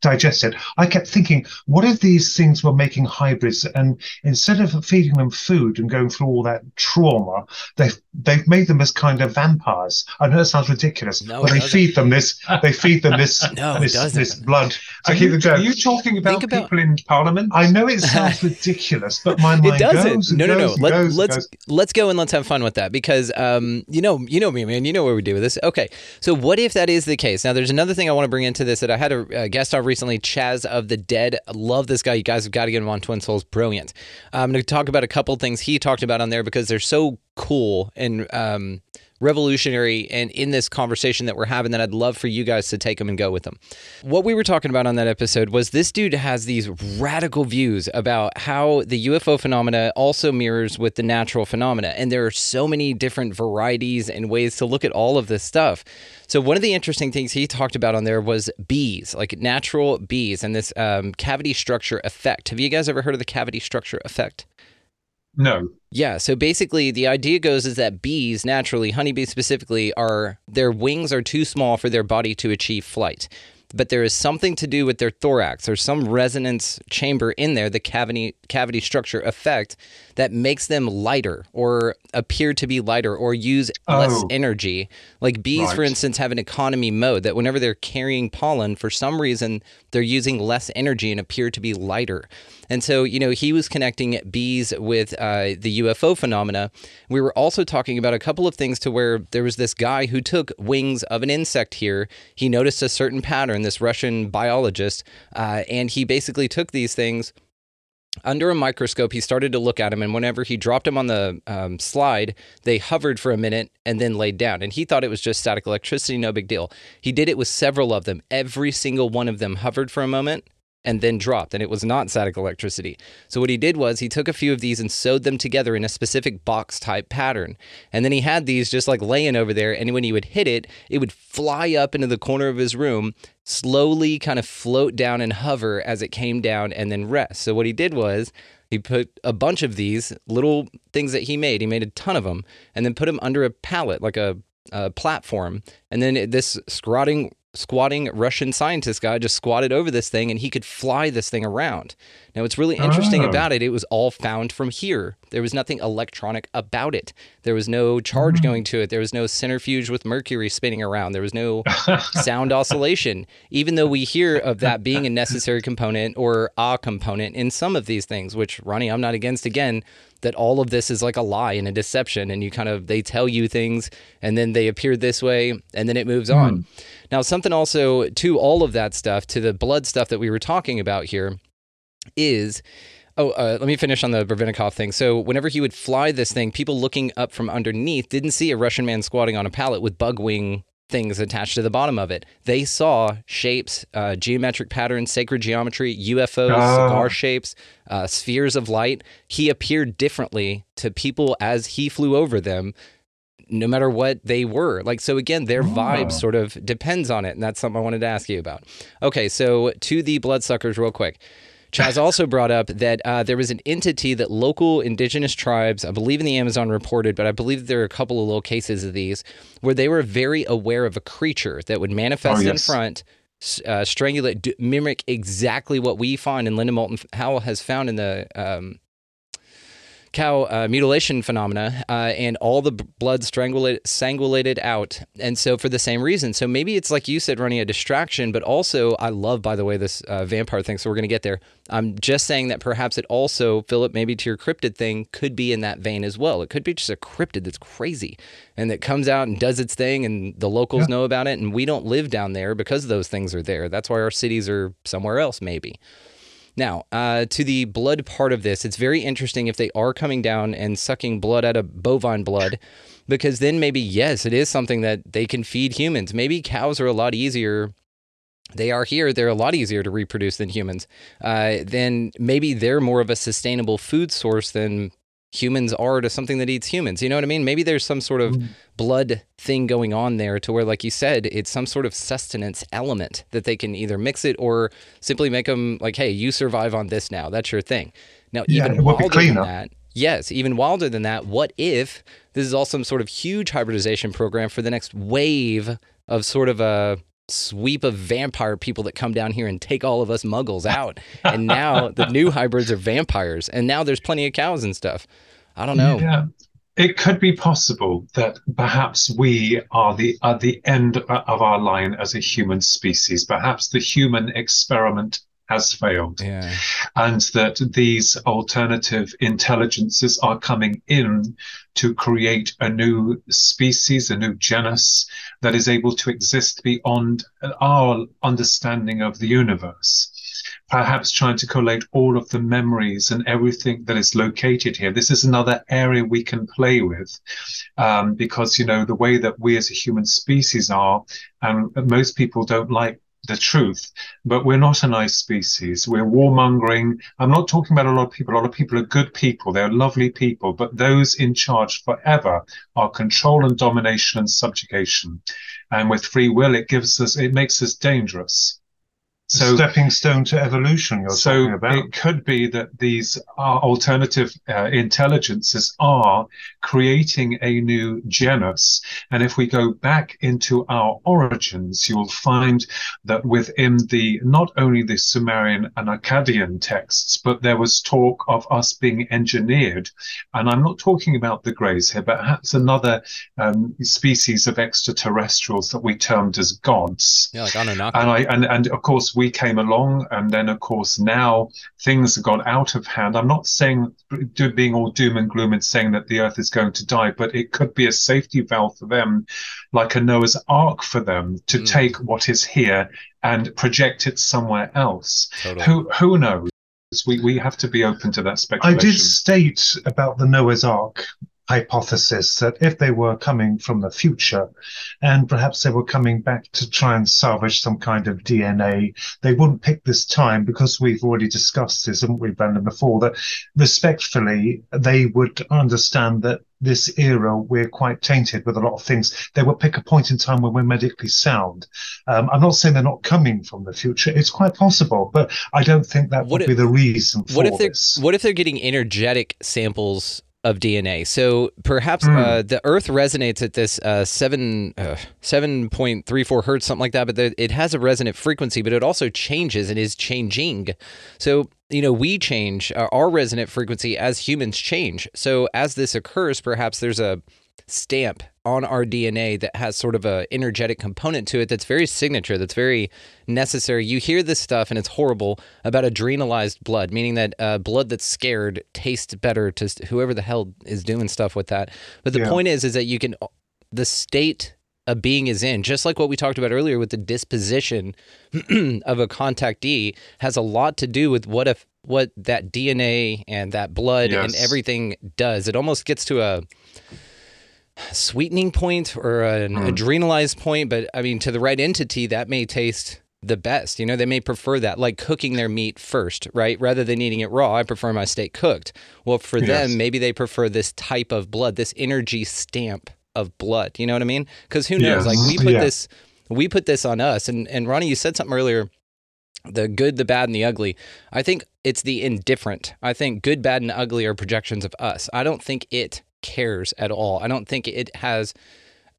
F: digest it. I kept thinking, what if these things were making hybrids and instead of feeding them food and going through all that trauma, they've they've made them as kind of vampires. I know that sounds ridiculous, no, but they doesn't. feed them this they feed them this
E: no,
F: this, this, blood
C: to are keep you, Are you talking about Think people in Parliament?
F: I know it sounds ridiculous, but my mind
E: it doesn't.
F: goes.
E: No, no,
F: no.
E: Let,
F: goes
E: let's let's go and let's have fun with that because um you know you know me man you know what we do with this. Okay, so what if that is the case? Now there's another thing I want to bring into this that I had a, a guest on recently, Chad of the Dead. Love this guy. You guys have got to get him on Twin Souls. Brilliant. I'm going to talk about a couple things he talked about on there because they're so cool and um, revolutionary and in this conversation that we're having that I'd love for you guys to take them and go with them. What we were talking about on that episode was this dude has these radical views about how the UFO phenomena also mirrors with the natural phenomena. And there are so many different varieties and ways to look at all of this stuff. So, one of the interesting things he talked about on there was bees, like natural bees and this um, cavity structure effect. Have you guys ever heard of the cavity structure effect?
C: No.
E: Yeah, so basically the idea goes is that bees naturally, honeybees specifically, are their wings are too small for their body to achieve flight. But there is something to do with their thorax. There's some resonance chamber in there, the cavity cavity structure effect that makes them lighter or appear to be lighter or use oh. less energy. Like bees, right. for instance, have an economy mode that whenever they're carrying pollen, for some reason, they're using less energy and appear to be lighter. And so, you know, he was connecting bees with uh, the UFO phenomena. We were also talking about a couple of things to where there was this guy who took wings of an insect here. He noticed a certain pattern, this Russian biologist, uh, and he basically took these things under a microscope, he started to look at him, and whenever he dropped him on the um, slide, they hovered for a minute and then laid down. And he thought it was just static electricity, no big deal. He did it with several of them. Every single one of them hovered for a moment and then dropped, and it was not static electricity. So what he did was he took a few of these and sewed them together in a specific box type pattern. And then he had these just like laying over there, and when he would hit it, it would fly up into the corner of his room, slowly kind of float down and hover as it came down and then rest. So what he did was he put a bunch of these little things that he made. He made a ton of them and then put them under a pallet, like a platform, and then this squatting squatting Russian scientist guy just squatted over this thing and he could fly this thing around. Now, what's really interesting
F: Oh.
E: about it, it was all found from here. There was nothing electronic about it. There was no charge going to it. There was no centrifuge with mercury spinning around. There was no sound oscillation, even though we hear of that being a necessary component or a component in some of these things, which, Ronnie, I'm not against again that all of this is like a lie and a deception and you kind of they tell you things and then they appear this way and then it moves on. Now something also to all of that stuff to the blood stuff that we were talking about here is oh uh, let me finish on the Grebennikov thing. So whenever he would fly this thing people looking up from underneath didn't see a russian man squatting on a pallet with bug wing things attached to the bottom of it. They saw shapes uh, geometric patterns sacred geometry ufos
F: Ah.
E: cigar shapes uh, spheres of light. He appeared differently to people as he flew over them no matter what they were. Like so again their vibe sort of depends on it and that's something i wanted to ask you about. Okay so to the bloodsuckers real quick Chaz also brought up that uh, there was an entity that local indigenous tribes, I believe in the Amazon, reported, but I believe there are a couple of little cases of these where they were very aware of a creature that would manifest
F: Oh,
E: in front, uh, strangulate, d- mimic exactly what we find and Linda Moulton Howe has found in the um, cow uh, mutilation phenomena uh, and all the blood strangulated, strangulated out. And so, for the same reason. So, maybe it's like you said, running a distraction, but also, I love, by the way, this uh, vampire thing. So, we're going to get there. I'm just saying that perhaps it also, Philip, maybe to your cryptid thing, could be in that vein as well. It could be just a cryptid that's crazy and that comes out and does its thing, and the locals know about it. And we don't live down there because those things are there. That's why our cities are somewhere else, maybe. Now, uh, to the blood part of this, it's very interesting if they are coming down and sucking blood out of bovine blood, because then maybe, yes, it is something that they can feed humans. Maybe cows are a lot easier. They are here, they're a lot easier to reproduce than humans. Uh, then maybe they're more of a sustainable food source than humans are to something that eats humans. You know what I mean? Maybe there's some sort of blood thing going on there to where, like you said, it's some sort of sustenance element that they can either mix it or simply make them like, hey, you survive on this now. That's your thing. Now,
F: Yeah,
E: even wilder than that, yes, even wilder than that, what if this is all some sort of huge hybridization program for the next wave of sort of a sweep of vampire people that come down here and take all of us muggles out. and now the new hybrids are vampires. And now there's plenty of cows and stuff. I don't know.
C: Yeah. It could be possible that perhaps we are the at the end of our line as a human species. Perhaps the human experiment has failed.
E: Yeah.
C: and that these alternative intelligences are coming in to create a new species, a new genus that is able to exist beyond our understanding of the universe. Perhaps trying to collate all of the memories and everything that is located here. This is another area we can play with um, because, you know, the way that we as a human species are, and most people don't like the truth, but we're not a nice species. We're warmongering. I'm not talking about a lot of people. A lot of people are good people. They're lovely people, but those in charge forever are control and domination and subjugation. And with free will, it gives us, it makes us dangerous.
F: So, stepping stone to evolution. You're
C: so
F: talking about.
C: it could be that these are alternative uh, intelligences are creating a new genus. And if we go back into our origins, you will find that within the not only the Sumerian and Akkadian texts, but there was talk of us being engineered. And I'm not talking about the Greys here, but perhaps another um, species of extraterrestrials that we termed as gods.
E: Yeah, like Anunnaki.
C: And I and, and of course we came along, and then of course now things have got out of hand. I'm not saying do, being all doom and gloom and saying that the Earth is going to die, but it could be a safety valve for them, like a Noah's Ark for them to
E: Mm.
C: take what is here and project it somewhere else.
E: Totally.
C: Who who knows? We we have to be open to that speculation.
F: I did state about the Noah's Ark hypothesis that if they were coming from the future and perhaps they were coming back to try and salvage some kind of DNA, they wouldn't pick this time because we've already discussed this, haven't we, Brandon, before, that respectfully they would understand that this era we're quite tainted with a lot of things. They would pick a point in time when we're medically sound. Um, I'm not saying they're not coming from the future. It's quite possible, but I don't think that
E: What
F: would
E: if-
F: be the reason for
E: What if they're
F: this.
E: what if they're getting energetic samples of DNA. So perhaps
C: Hmm.
E: uh, the Earth resonates at this uh, seven uh, seven point three four hertz, something like that. But the, it has a resonant frequency, but it also changes and is changing. So you know we change uh, our resonant frequency as humans change. So as this occurs, perhaps there's a stamp on our DNA that has sort of a energetic component to it that's very signature, that's very necessary. You hear this stuff and it's horrible about adrenalized blood, meaning that uh, blood that's scared tastes better to whoever the hell is doing stuff with that. But the
F: Yeah.
E: point is, is that you can the state a being is in, just like what we talked about earlier with the disposition of a contactee, has a lot to do with what if what that DNA and that blood and everything does. It almost gets to a sweetening point or an
C: Hmm.
E: adrenalized point, but I mean, to the right entity, that may taste the best. You know, they may prefer that, like cooking their meat first, right? Rather than eating it raw, I prefer my steak cooked. Well, for
C: Yes.
E: them, maybe they prefer this type of blood, this energy stamp of blood. You know what I mean? Because who knows?
C: Yes.
E: Like we put
F: Yeah.
E: this, we put this on us. And and Ronnie, you said something earlier the good, the bad, and the ugly. I think it's the indifferent. I think good, bad, and ugly are projections of us. I don't think it cares at all. I don't think it has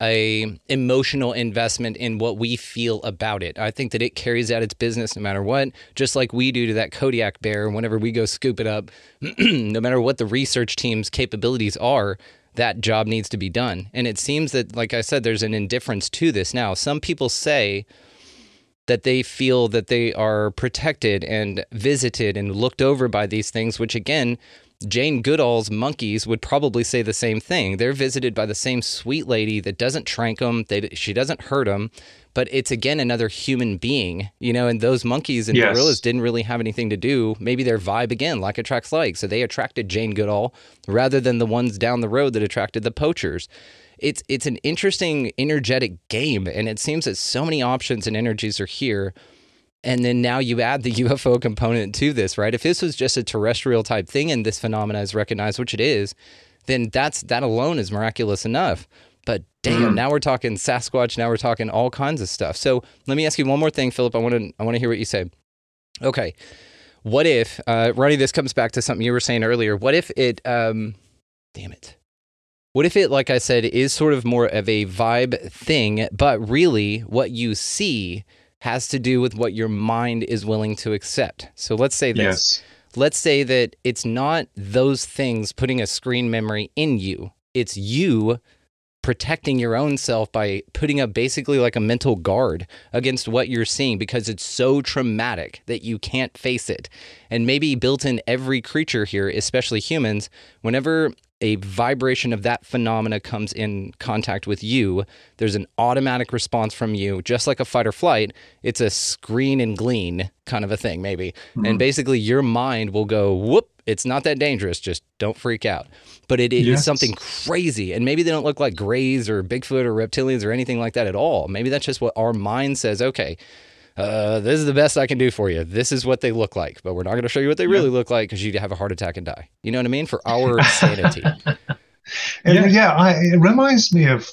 E: a emotional investment in what we feel about it. I think that it carries out its business no matter what, just like we do to that Kodiak bear whenever we go scoop it up. no matter what the research team's capabilities are, that job needs to be done. And it seems that like I said there's an indifference to this now. Some people say that they feel that they are protected and visited and looked over by these things, which again, Jane Goodall's monkeys would probably say the same thing. They're visited by the same sweet lady that doesn't trank them. They, she doesn't hurt them, but it's again another human being, you know. And those monkeys and
C: Yes.
E: gorillas didn't really have anything to do. Maybe their vibe again, like attracts like, so they attracted Jane Goodall rather than the ones down the road that attracted the poachers it's it's an interesting energetic game and it seems that so many options and energies are here and then now you add the UFO component to this, right? If this was just a terrestrial type thing and this phenomena is recognized, which it is, then that's that alone is miraculous enough. But damn, now we're talking Sasquatch, now we're talking all kinds of stuff. So let me ask you one more thing, Philip. I want to I want to hear what you say. Okay. What if, uh, Ronnie, this comes back to something you were saying earlier. What if it, um, damn it. What if it, like I said, is sort of more of a vibe thing, but really what you see has to do with what your mind is willing to accept? So let's say this.
C: Yes.
E: Let's say that it's not those things putting a screen memory in you, it's you protecting your own self by putting up basically like a mental guard against what you're seeing because it's so traumatic that you can't face it. And maybe built in every creature here, especially humans, whenever a vibration of that phenomena comes in contact with you, there's an automatic response from you, just like a fight or flight. It's a screen and glean kind of a thing, maybe. Mm-hmm. And basically, your mind will go, whoop, it's not that dangerous. Just don't freak out. But it is
C: Yes.
E: something crazy. And maybe they don't look like grays or Bigfoot or reptilians or anything like that at all. Maybe that's just what our mind says, okay, uh, this is the best I can do for you. This is what they look like, but we're not going to show you what they really look like because you'd have a heart attack and die. You know what I mean? For our sanity,
F: And
C: Yeah.
F: yeah, I, it reminds me of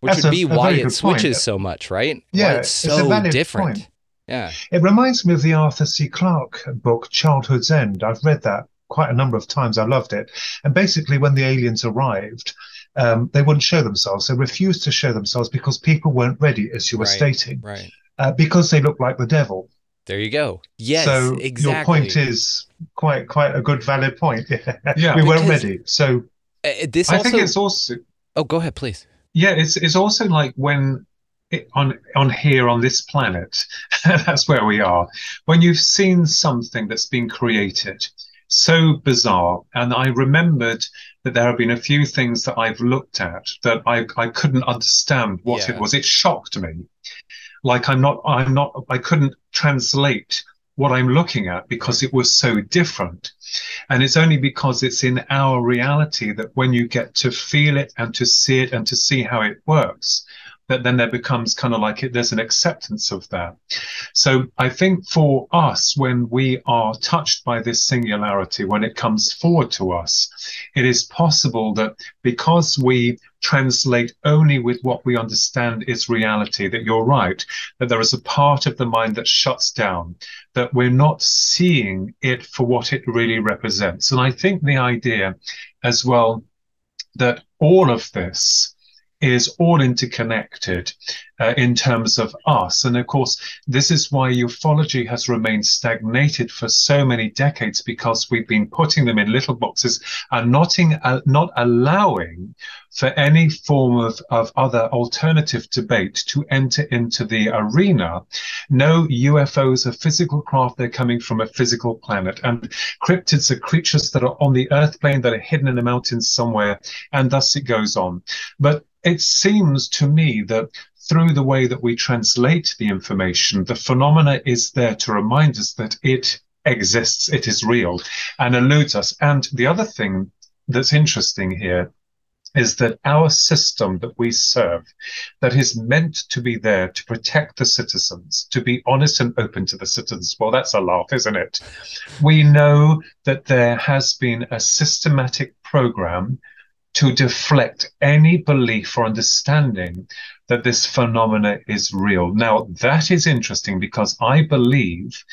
E: which would be
F: a
E: why
F: very
E: it
F: good point.
E: switches so much, right? Why
F: Yeah,
E: it's
F: it's a
E: so
F: valid
E: different.
F: point.
E: Yeah.
F: It reminds me of the Arthur C. Clarke book, Childhood's End. I've read that quite a number of times. I loved it. And basically, when the aliens arrived, um, they wouldn't show themselves. They refused to show themselves because people weren't ready, as you were
E: Right,
F: stating,
E: Right.
F: Uh, because they look like the devil.
E: There you go. Yes,
F: so
E: exactly.
F: your point is quite quite a good valid point.
C: Yeah.
F: we weren't ready. So
E: Uh, this
C: I
E: also.
C: think it's also
E: oh, go ahead, please.
C: yeah, it's it's also like when it, on on here on this planet, that's where we are. When you've seen something that's been created so bizarre, and I remembered that there have been a few things that I've looked at that I I couldn't understand what
E: Yeah.
C: it was. It shocked me. Like I'm not I'm not I couldn't translate what I'm looking at because it was so different. And it's only because it's in our reality that when you get to feel it and to see it and to see how it works, that then there becomes kind of like it, there's an acceptance of that. So I think for us, when we are touched by this singularity, when it comes forward to us, it is possible that because we translate only with what we understand is reality. That you're right, that there is a part of the mind that shuts down, that we're not seeing it for what it really represents. And I think the idea as well that all of this is all interconnected uh, in terms of us. And of course, this is why ufology has remained stagnated for so many decades because we've been putting them in little boxes and not, in, uh, not allowing for any form of, of other alternative debate to enter into the arena. No, UFOs are physical craft. They're coming from a physical planet. And cryptids are creatures that are on the earth plane that are hidden in the mountains somewhere. And thus it goes on. But it seems to me that through the way that we translate the information, the phenomena is there to remind us that it exists, it is real, and eludes us. And the other thing that's interesting here is that our system that we serve, that is meant to be there to protect the citizens, to be honest and open to the citizens, well, that's a laugh, isn't it? We know that there has been a systematic program to deflect any belief or understanding that this phenomena is real. Now, that is interesting because I believe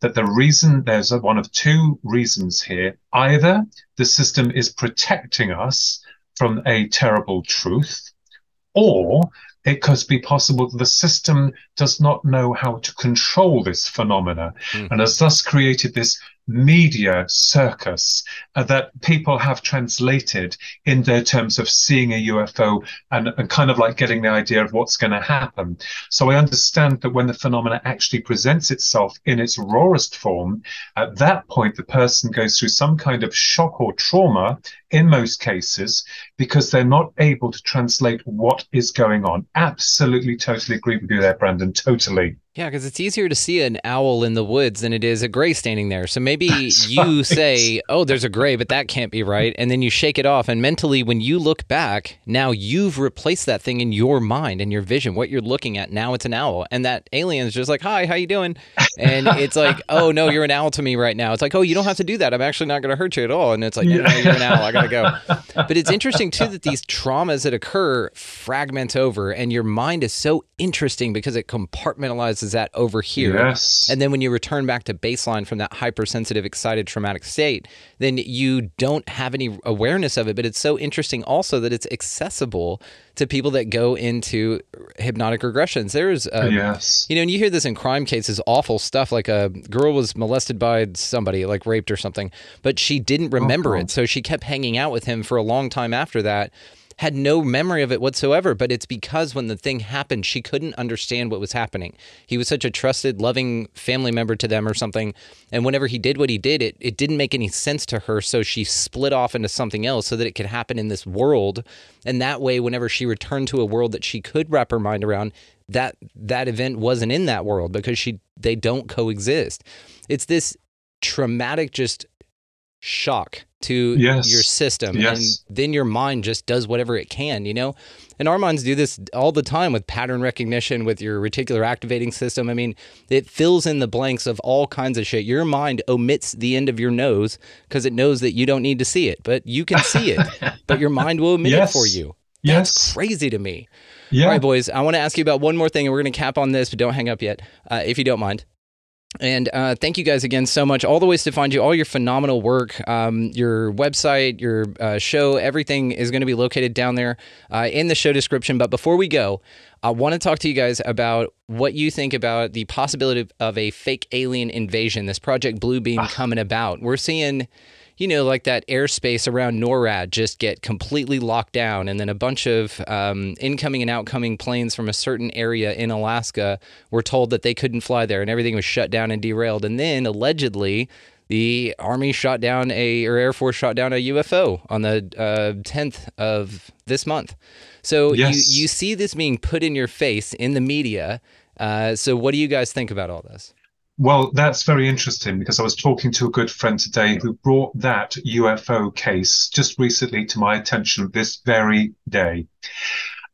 C: that the reason there's a, one of two reasons here either the system is protecting us from a terrible truth, or it could be possible that the system does not know how to control this phenomena mm-hmm. and has thus created this media circus uh, that people have translated in their terms of seeing a UFO and, and kind of like getting the idea of what's going to happen. So I understand that when the phenomena actually presents itself in its rawest form, at that point, the person goes through some kind of shock or trauma in most cases because they're not able to translate what is going on. Absolutely, totally agree with you there, Brandon. Totally.
E: Yeah, because it's easier to see an owl in the woods than it is a gray standing there. So maybe you say, oh, there's a gray, but that can't be right. And then you shake it off. And mentally, when you look back, now you've replaced that thing in your mind and your vision, what you're looking at. Now it's an owl. And that alien is just like, hi, how you doing? And it's like, oh, no, you're an owl to me right now. It's like, oh, you don't have to do that. I'm actually not going to hurt you at all. And it's like, yeah. no, you're an owl. I got to go. But it's interesting, too, that these traumas that occur fragment over. And your mind is so interesting because it compartmentalizes that over here.
C: Yes.
E: And then when you return back to baseline from that hypersensitive, excited, traumatic state, then you don't have any awareness of it. But it's so interesting also that it's accessible to people that go into hypnotic regressions. There's, um,
C: yes.
E: you know, and you hear this in crime cases, awful stuff. Like a girl was molested by somebody, like raped or something, but she didn't remember oh, it. So she kept hanging out with him for a long time after that had no memory of it whatsoever. But it's because when the thing happened, she couldn't understand what was happening. He was such a trusted, loving family member to them or something. And whenever he did what he did, it, it didn't make any sense to her. So she split off into something else so that it could happen in this world. And that way, whenever she returned to a world that she could wrap her mind around, that that event wasn't in that world because she they don't coexist. It's this traumatic just shock to
C: yes.
E: your system
C: yes.
E: and then your mind just does whatever it can you know and our minds do this all the time with pattern recognition with your reticular activating system i mean it fills in the blanks of all kinds of shit your mind omits the end of your nose because it knows that you don't need to see it but you can see it but your mind will omit yes. it for you that's
C: yes.
E: crazy to me
C: yeah.
E: all right boys i want to ask you about one more thing and we're going to cap on this but don't hang up yet uh, if you don't mind and uh, thank you guys again so much. All the ways to find you, all your phenomenal work, um, your website, your uh, show, everything is going to be located down there uh, in the show description. But before we go, I want to talk to you guys about what you think about the possibility of a fake alien invasion, this Project Bluebeam ah. coming about. We're seeing you know, like that airspace around NORAD just get completely locked down, and then a bunch of um, incoming and outcoming planes from a certain area in Alaska were told that they couldn't fly there, and everything was shut down and derailed. And then allegedly, the Army shot down a, or Air Force shot down a UFO on the uh, 10th of this month. So yes. you, you see this being put in your face in the media. Uh, so what do you guys think about all this?
C: Well, that's very interesting because I was talking to a good friend today who brought that UFO case just recently to my attention this very day.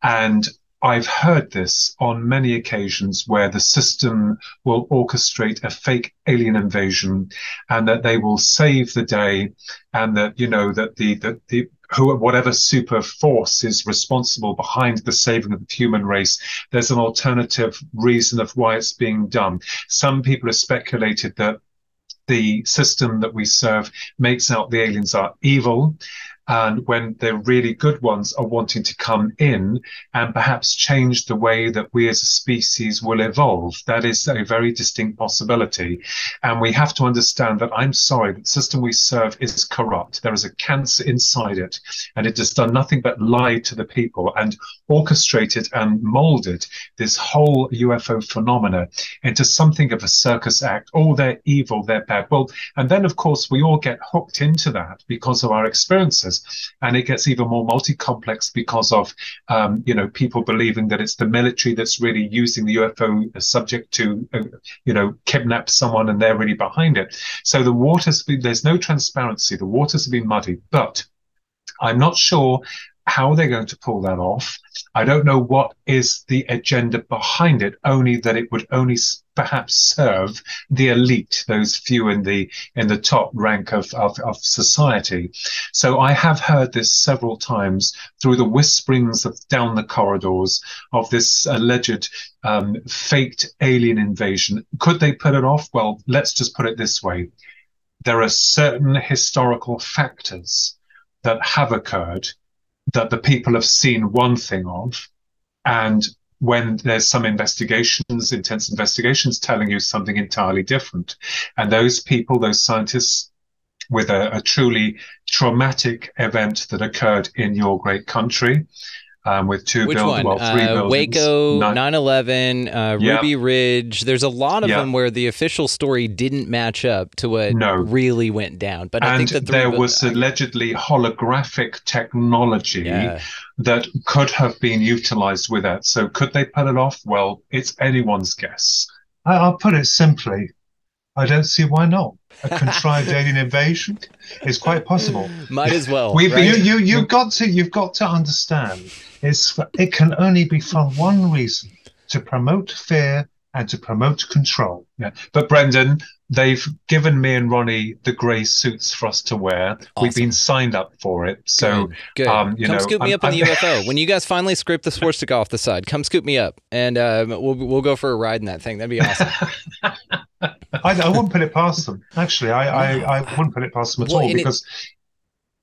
C: And I've heard this on many occasions where the system will orchestrate a fake alien invasion and that they will save the day and that, you know, that the, the, the who whatever super force is responsible behind the saving of the human race there's an alternative reason of why it's being done. Some people have speculated that the system that we serve makes out the aliens are evil and when the really good ones are wanting to come in and perhaps change the way that we as a species will evolve. That is a very distinct possibility. And we have to understand that I'm sorry, the system we serve is corrupt. There is a cancer inside it, and it has done nothing but lie to the people and orchestrated and molded this whole UFO phenomena into something of a circus act. Oh, they're evil, they're bad. Well, and then of course we all get hooked into that because of our experiences and it gets even more multi-complex because of um, you know people believing that it's the military that's really using the UFO subject to uh, you know kidnap someone and they're really behind it. So the waters there's no transparency. The waters have been muddy, but I'm not sure how they're going to pull that off. I don't know what is the agenda behind it, only that it would only perhaps serve the elite, those few in the in the top rank of, of, of society. So I have heard this several times through the whisperings of down the corridors of this alleged um, faked alien invasion. Could they put it off? Well, let's just put it this way. There are certain historical factors that have occurred that the people have seen one thing of, and when there's some investigations, intense investigations telling you something entirely different. And those people, those scientists with a, a truly traumatic event that occurred in your great country, um, with two
E: Which
C: buildings,
E: one?
C: well, three
E: uh,
C: buildings.
E: Waco,
C: Nine-
E: 9/11, uh,
C: Yeah.
E: Ruby Ridge. There's a lot of
C: Yeah.
E: them where the official story didn't match up to what
C: No.
E: really went down. But I
C: and
E: think that the
C: there
E: three-
C: was allegedly holographic technology
E: Yeah.
C: that could have been utilized with that. So could they put it off? Well, it's anyone's guess.
F: I, I'll put it simply. I don't see why not. A contrived alien invasion is quite possible.
E: might as well.
C: We've
E: right?
F: You, you, you've got to, you've got to understand. It's, it can only be for one reason: to promote fear and to promote control.
C: Yeah. But Brendan, they've given me and Ronnie the grey suits for us to wear. We've been signed up for it. So
E: Good. Good.
C: um, you
E: come
C: know,
E: scoop me
C: I'm-
E: up in the UFO when you guys finally scrape the swastika off the side. Come scoop me up, and um, we'll we'll go for a ride in that thing. That'd be awesome.
F: I, I wouldn't put it past them. Actually, I, I, I wouldn't put it past them at
E: Well,
F: all because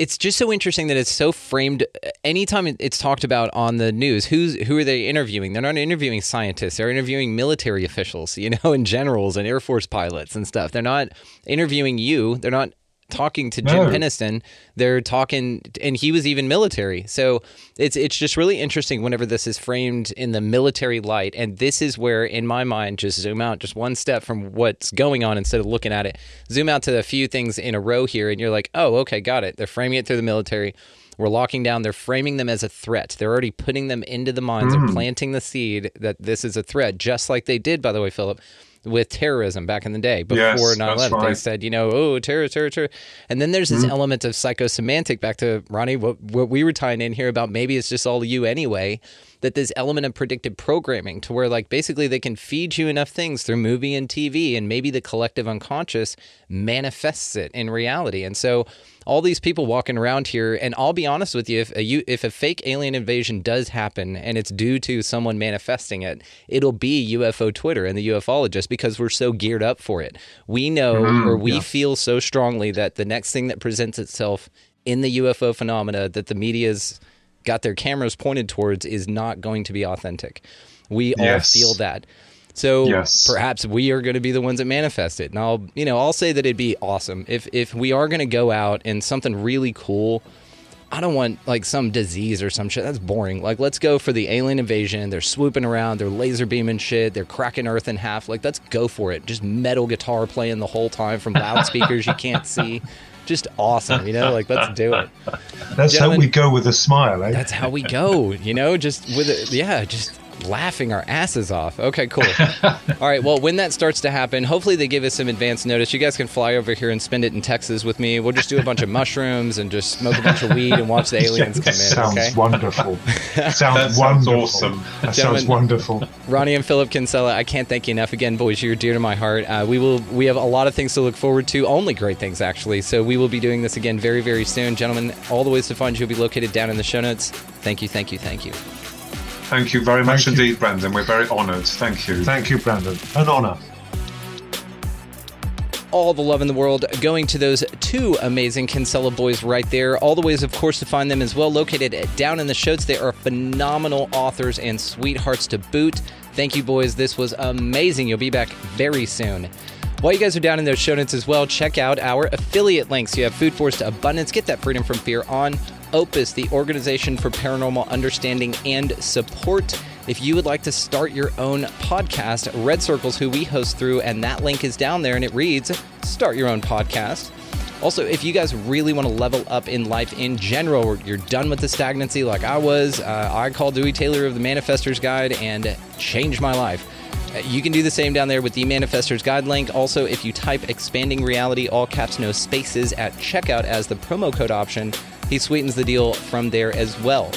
E: it's just so interesting that it's so framed. Uh, anytime it's talked about on the news, who's who are they interviewing? They're not interviewing scientists. They're interviewing military officials, you know, and generals and Air Force pilots and stuff. They're not interviewing you. They're not talking to Jim
C: No.
E: Penniston. They're talking, and he was even military. So it's it's just really interesting whenever this is framed in the military light. And this is where, in my mind, just zoom out just one step from what's going on instead of looking at it. Zoom out to a few things in a row here, and you're like, oh, okay, got it. They're framing it through the military. We're locking down. They're framing them as a threat. They're already putting them into the minds. They're mm. planting the seed that this is a threat, just like they did, by the way, Philip, with terrorism back in the day before
C: Yes,
E: 9
C: that's
E: 11. They said, you know, oh, terror, terror, terror. And then there's this mm-hmm. element of psychosemantic, back to Ronnie, what, what we were tying in here about maybe it's just all you anyway, that this element of predictive programming to where, like, basically they can feed you enough things through movie and TV, and maybe the collective unconscious manifests it in reality. And so, all these people walking around here, and I'll be honest with you, if a you if a fake alien invasion does happen and it's due to someone manifesting it, it'll be UFO Twitter and the ufologists because we're so geared up for it. We know mm-hmm. or we feel so strongly that the next thing that presents itself in the UFO phenomena that the media's got their cameras pointed towards is not going to be authentic. We all feel that. So
C: Yes.
E: perhaps we are going to be the ones that manifest it. And I'll, you know, I'll say that it'd be awesome if if we are going to go out and something really cool. I don't want like some disease or some shit. That's boring. Like let's go for the alien invasion. They're swooping around. They're laser beaming shit. They're cracking Earth in half. Like let's go for it. Just metal guitar playing the whole time from loudspeakers you can't see. Just awesome, you know. Like let's do it.
F: that's
E: Gentlemen-
F: how we go with a smile, eh?
E: That's how we go, you know. Just with it, yeah. Just laughing our asses off. Okay, cool. All right, well, when that starts to happen, hopefully they give us some advance notice. You guys can fly over here and spend it in Texas with me. We'll just do a bunch of mushrooms and just smoke a bunch of weed and watch the aliens come in.
F: Sounds
E: okay?
F: wonderful. Sounds
C: sounds
F: wonderful.
C: awesome.
F: That
E: Gentlemen-
F: sounds wonderful.
E: Ronnie and Philip Kinsella, I can't thank you enough again, boys. You're dear to my heart. Uh, we will. We have a lot of things to look forward to. Only great things, actually. So we will be doing this again very, very soon, gentlemen. All the ways to find you will be located down in the show notes. Thank you, thank you, thank you.
C: Thank you very much
F: Thank you.
C: indeed, Brandon. We're very honoured. Thank you.
F: Thank you, Brandon. An honor.
E: all the love in the world going to those two amazing Kinsella boys right there. All the ways, of course, to find them as well located down in the shows. They are phenomenal authors and sweethearts to boot. Thank you, boys. This was amazing. You'll be back very soon. While you guys are down in those show notes as well, check out our affiliate links. You have Food Forest Abundance. Get that freedom from fear on Opus, the Organization for Paranormal Understanding and Support. If you would like to start your own podcast, Red Circle's who we host through, and that link is down there and it reads Start Your Own Podcast. Also, if you guys really want to level up in life in general, you're done with the stagnancy like I was, uh, I called Dewey Taylor of the Manifestor's Guide and changed my life. Uh, You can do the same down there with the Manifestor's Guide link. Also, if you type expanding reality, all caps, no spaces at checkout as the promo code option, he sweetens the deal from there as well.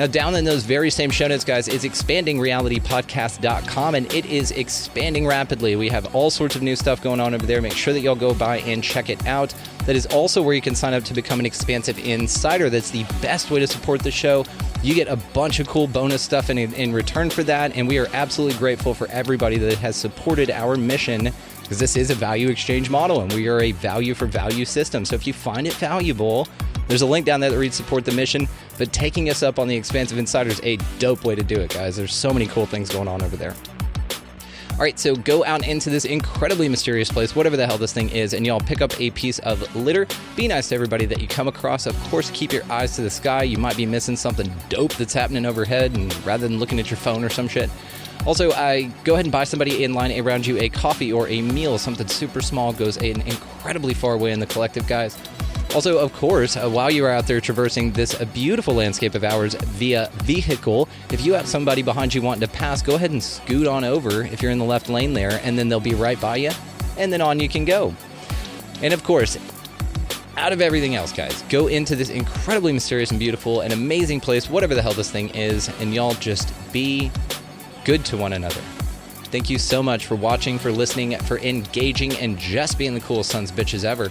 E: Now, down in those very same show notes, guys, is expandingrealitypodcast.com, and it is expanding rapidly. We have all sorts of new stuff going on over there. Make sure that y'all go by and check it out. That is also where you can sign up to become an expansive insider. That's the best way to support the show. You get a bunch of cool bonus stuff in, in return for that, and we are absolutely grateful for everybody that has supported our mission because this is a value exchange model and we are a value for value system. So if you find it valuable, there's a link down there that reads support the mission. But taking us up on the Expansive Insider is a dope way to do it, guys. There's so many cool things going on over there. All right, so go out into this incredibly mysterious place, whatever the hell this thing is, and y'all pick up a piece of litter. Be nice to everybody that you come across. Of course, keep your eyes to the sky. You might be missing something dope that's happening overhead, and rather than looking at your phone or some shit. Also, uh, go ahead and buy somebody in line around you a coffee or a meal. Something super small goes an incredibly far way in the collective, guys. Also, of course, uh, while you are out there traversing this beautiful landscape of ours via vehicle, if you have somebody behind you wanting to pass, go ahead and scoot on over if you're in the left lane there, and then they'll be right by you, and then on you can go. And of course, out of everything else, guys, go into this incredibly mysterious and beautiful and amazing place, whatever the hell this thing is, and y'all just be good to one another. Thank you so much for watching, for listening, for engaging, and just being the coolest sons bitches ever.